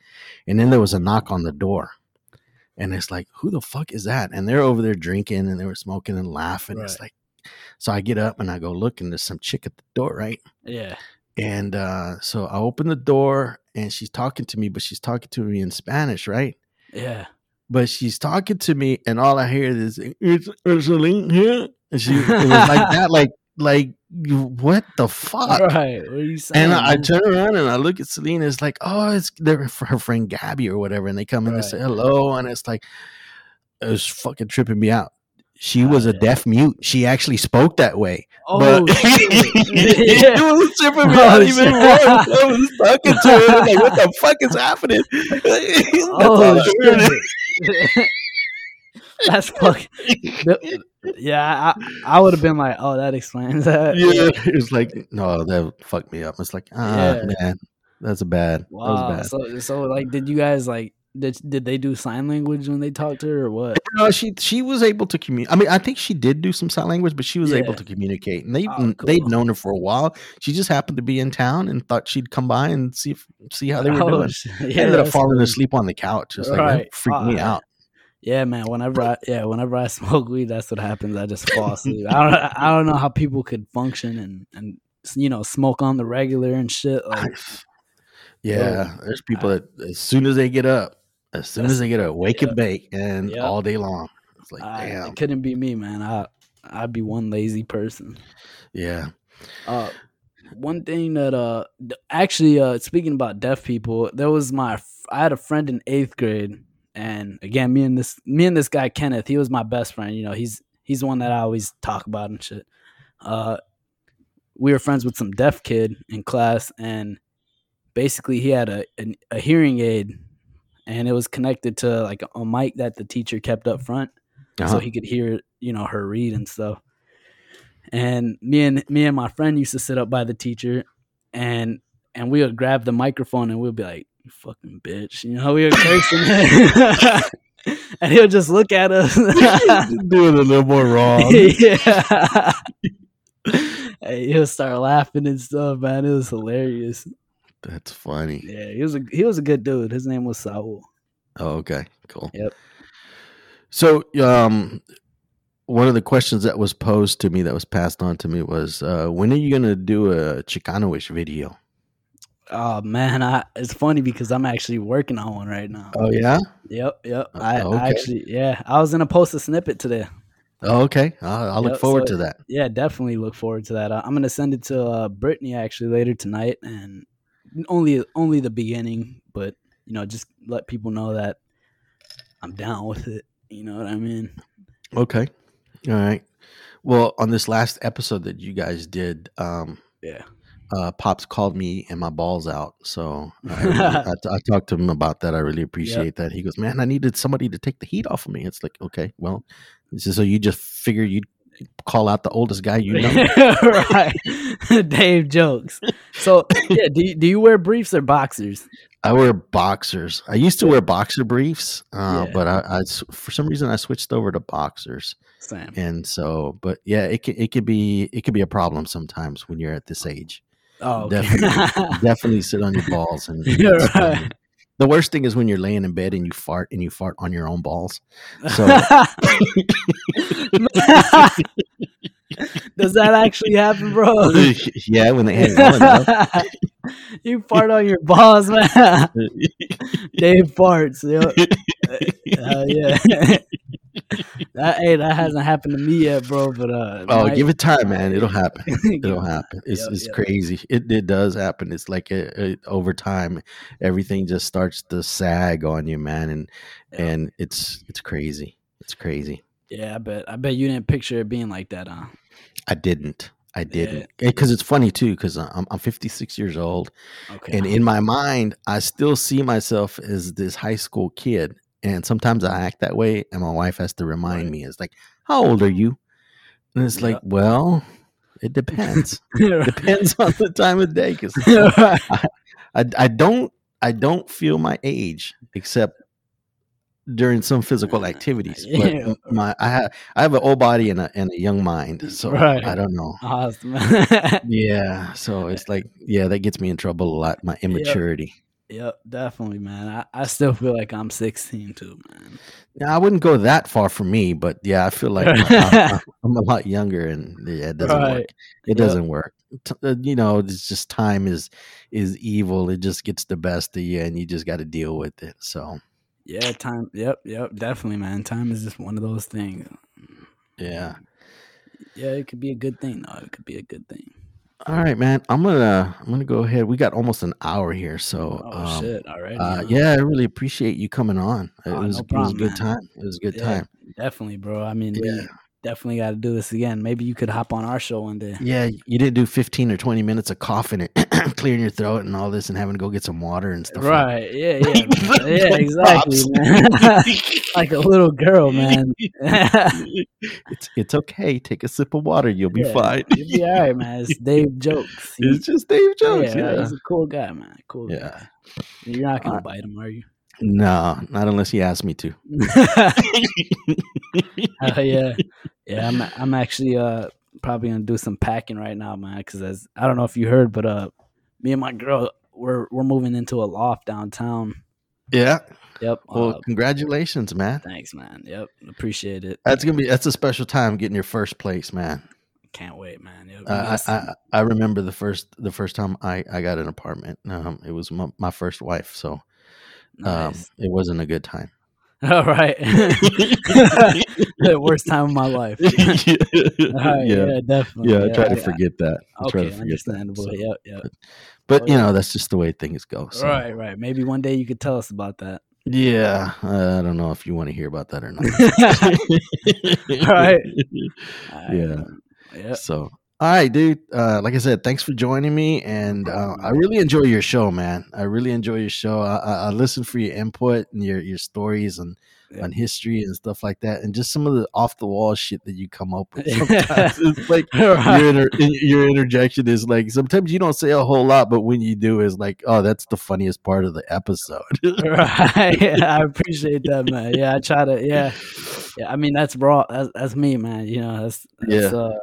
And then there was a knock on the door. And it's like, who the fuck is that? And they're over there drinking and they were smoking and laughing. It's like so I get up and I go look and there's some chick at the door, right? Yeah. And uh, so I open the door and she's talking to me, but she's talking to me in Spanish, right? Yeah. But she's talking to me, and all I hear is "It's Ursuline here," and she it was like that, like like you- what the fuck? Right. What are you saying? And I, I turn around and I look at Selena. It's like, oh, it's they're for her friend Gabby or whatever, and they come in and Right. say hello, and it's like it was fucking tripping me out. She Oh, was a yeah. deaf mute. She actually spoke that way. oh, but it was tripping me Oh, out even more. I was talking to her like, "What the fuck is happening?" That's oh, I heard. shit. That's fucking. Yeah, I, I would have been like, oh, that explains that. Yeah, it was like, no, that fucked me up. It's like, ah, Yeah. man, that's a bad. That Wow. was bad. So, so like, did you guys like Did did they do sign language when they talked to her or what? No, she she was able to communicate. I mean, I think she did do some sign language, but she was able to communicate. And they Oh, they'd known her for a while. She just happened to be in town and thought she'd come by and see if, see how they were Oh, doing. Yeah, ended up falling cool. asleep on the couch. It's like Right. that freaked me Ah, out. Yeah, man. Whenever I yeah, whenever I smoke weed, that's what happens. I just fall asleep. I don't I don't know how people could function and and you know smoke on the regular and shit. Like yeah, there's people that as soon as they get up, as soon as they get up, wake yeah. and bake, and Yep. all day long. It's like, I, damn, it couldn't be me, man. I I'd be one lazy person. yeah. Uh, one thing that uh actually uh speaking about deaf people, there was my I had a friend in eighth grade, and again, me and this me and this guy Kenneth, he was my best friend. You know, he's he's the one that I always talk about and shit. Uh, we were friends with some deaf kid in class, and basically he had a a, a hearing aid, and it was connected to like a mic that the teacher kept up front Uh-huh. so he could hear you know her read and stuff and me and me and my friend used to sit up by the teacher and and we would grab the microphone and we'd be like you fucking bitch you know how we would cursing. him and he'll just look at us doing a little more wrong. yeah Hey, he'll start laughing and stuff man it was hilarious That's funny. yeah he was a he was a good dude his name was Saul Oh, okay, cool. Yep. So, um, one of the questions that was posed to me, that was passed on to me, was, uh, when are you gonna do a Chicanoish video? Oh man I it's funny because I'm actually working on one right now Oh yeah. Yep, yep. Uh, I, okay. I actually, yeah, I was gonna post a snippet today. Oh, okay. I'll, I'll look forward so- to that. Yeah, definitely look forward to that. Uh, I'm gonna send it to uh, Brittany actually later tonight, and only only the beginning, but you know, just let people know that I'm down with it. You know what I mean? Okay. All right. Well, on this last episode that you guys did, um, Yeah. Uh, Pops called me and my balls out. So I, really- I, I talked to him about that. I really appreciate that. He goes, man, I needed somebody to take the heat off of me. It's like, okay, well, so you just figure you'd call out the oldest guy you know? right. Dave jokes. So yeah, do you, do you wear briefs or boxers? I wear boxers. I used to wear boxer briefs, uh, Yeah. but I, I for some reason I switched over to boxers, Same. and so, but yeah, it could it could be it could be a problem sometimes when you're at this age. Oh, okay. Definitely, definitely sit on your balls, and right. the worst thing is when you're laying in bed and you fart and you fart on your own balls. So Does that actually happen, bro? yeah, when they hang on. you fart on your balls, man. Dave farts. Yo. Uh, yeah. that, hey, that hasn't happened to me yet, bro. But uh, Oh, give it time, man. It'll happen. It'll happen. It's Yep, it's yep. crazy. It it does happen. It's like a, a, over time, everything just starts to sag on you, man, and Yep. and it's it's crazy. It's crazy. Yeah, I bet. I bet you didn't picture it being like that, huh? I didn't. I didn't. Because it's funny too. Because I'm I'm 56 years old, Okay. and in my mind, I still see myself as this high school kid. And sometimes I act that way, and my wife has to remind me. It's like, how old are you? And it's like, well, it depends. Right. depends on the time of day. Because Right. I, I don't I don't feel my age except during some physical uh, activities. But Yeah. my I have I have an old body and a and a young mind, so Right. I don't know. Awesome. Yeah, so it's like yeah, that gets me in trouble a lot. My immaturity. Yep, definitely, man. I, I still feel like I'm 16 too, man. Now I wouldn't go that far for me, but yeah, I feel like I, am a lot younger, and yeah, it doesn't Right. work. It Yep. doesn't work. T- uh, You know, it's just time is is evil. It just gets the best of you, and you just got to deal with it. So Yeah, time. Yep, yep, definitely, man. Time is just one of those things. yeah. Yeah, it could be a good thing, though. It could be a good thing. All right, man. I'm gonna I'm gonna go ahead. We got almost an hour here, so Oh um, shit! Already. Uh, yeah, I really appreciate you coming on. It Oh, was no it was a good man. time. It was a good Yeah, time. definitely, bro. I mean, Yeah. we definitely got to do this again. Maybe you could hop on our show one day. Yeah, you didn't do 15 or 20 minutes of coughing and clearing your throat and all this and having to go get some water and stuff. like- Right? Yeah, yeah, yeah. Exactly, man. like a little girl, man. it's it's okay. Take a sip of water. You'll be Yeah, fine. You'll be all right, man. It's Dave jokes. He- It's just Dave jokes. yeah, Yeah, he's a cool guy, man. Cool Yeah. guy. You're not gonna Uh, bite him, are you? No, not unless he asks me to. Hell yeah, yeah. I'm I'm actually uh probably gonna do some packing right now, man. Because as I don't know if you heard, but uh, me and my girl we're we're moving into a loft downtown. Yeah. Yep. Well, uh, congratulations, man. thanks, man. Yep. Appreciate it. That's gonna be that's a special time getting your first place, man. Can't wait, man. Uh, I, I I remember the first the first time I I got an apartment. Um, it was my, my first wife, so um, it wasn't a good time. All right. the worst time of my life. All right, yeah, yeah, definitely. yeah. I try to I- forget that. I try Okay, to forget that. understandable. so- Yep, yep. But Oh, you yeah. know, that's just the way things go. So. Right, right. Maybe one day you could tell us about that. Yeah, uh, I don't know if you want to hear about that or not. Right. Yeah. Yeah. So, all right, dude. Uh, like I said, thanks for joining me, and uh, I really enjoy your show, man. I really enjoy your show. I, I, I listen for your input and your your stories and Yeah. on history and stuff like that, and just some of the off the wall shit that you come up with. Sometimes it's like Right. your inter- your interjection is like sometimes you don't say a whole lot, but when you do, is like, oh, that's the funniest part of the episode. right. Yeah, I appreciate that, man. Yeah, I try to. Yeah, yeah. I mean, that's raw. That's, that's me, man. You know, that's, that's Yeah. uh,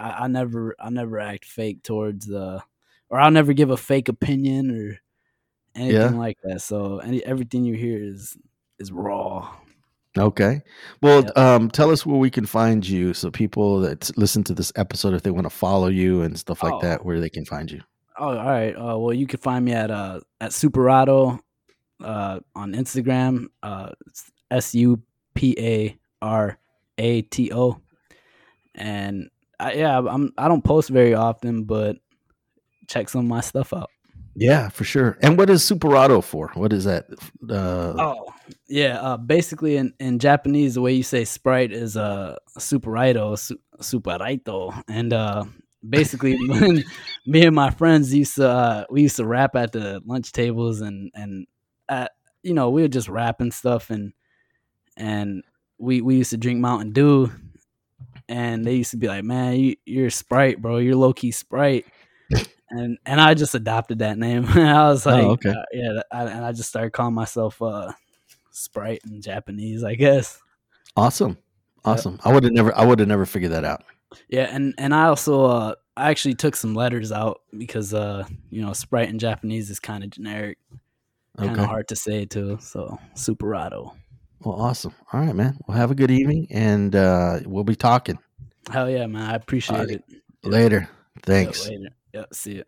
I, I never, I never act fake towards uh, or I'll never give a fake opinion or anything Yeah. like that. So, any everything you hear is is raw. Okay. Well, Yep. um, tell us where we can find you so people that listen to this episode, if they want to follow you and stuff like Oh. that, where they can find you. Oh, all right. Uh, well, you can find me at uh at Suparato uh on Instagram. Uh, S U P A R A T O. And I, yeah, I'm I don't post very often, but check some of my stuff out. Yeah, for sure. And what is Suparato for? What is that? Uh, Oh, yeah. Uh, basically, in, in Japanese, the way you say Sprite is uh, Superito, su- Superito. And uh, basically, when me and my friends used to, uh, we used to rap at the lunch tables and, and at, you know, we were just rapping stuff. And, and we, we used to drink Mountain Dew. And they used to be like, man, you, you're Sprite, bro. You're low key Sprite. And and I just adopted that name. I was Oh, like, okay. uh, yeah, I, and I just started calling myself uh, Sprite in Japanese, I guess. awesome. Awesome. I would have never I would have never figured that out. Yeah, and and I also uh, I actually took some letters out because uh, you know, Sprite in Japanese is kind of generic, kind of Okay. hard to say too. So Suparato. Well, awesome. All right, man. Well, have a good evening and uh, we'll be talking Hell yeah, man! I appreciate Alright. it. later. Thanks. later. Yeah, see ya.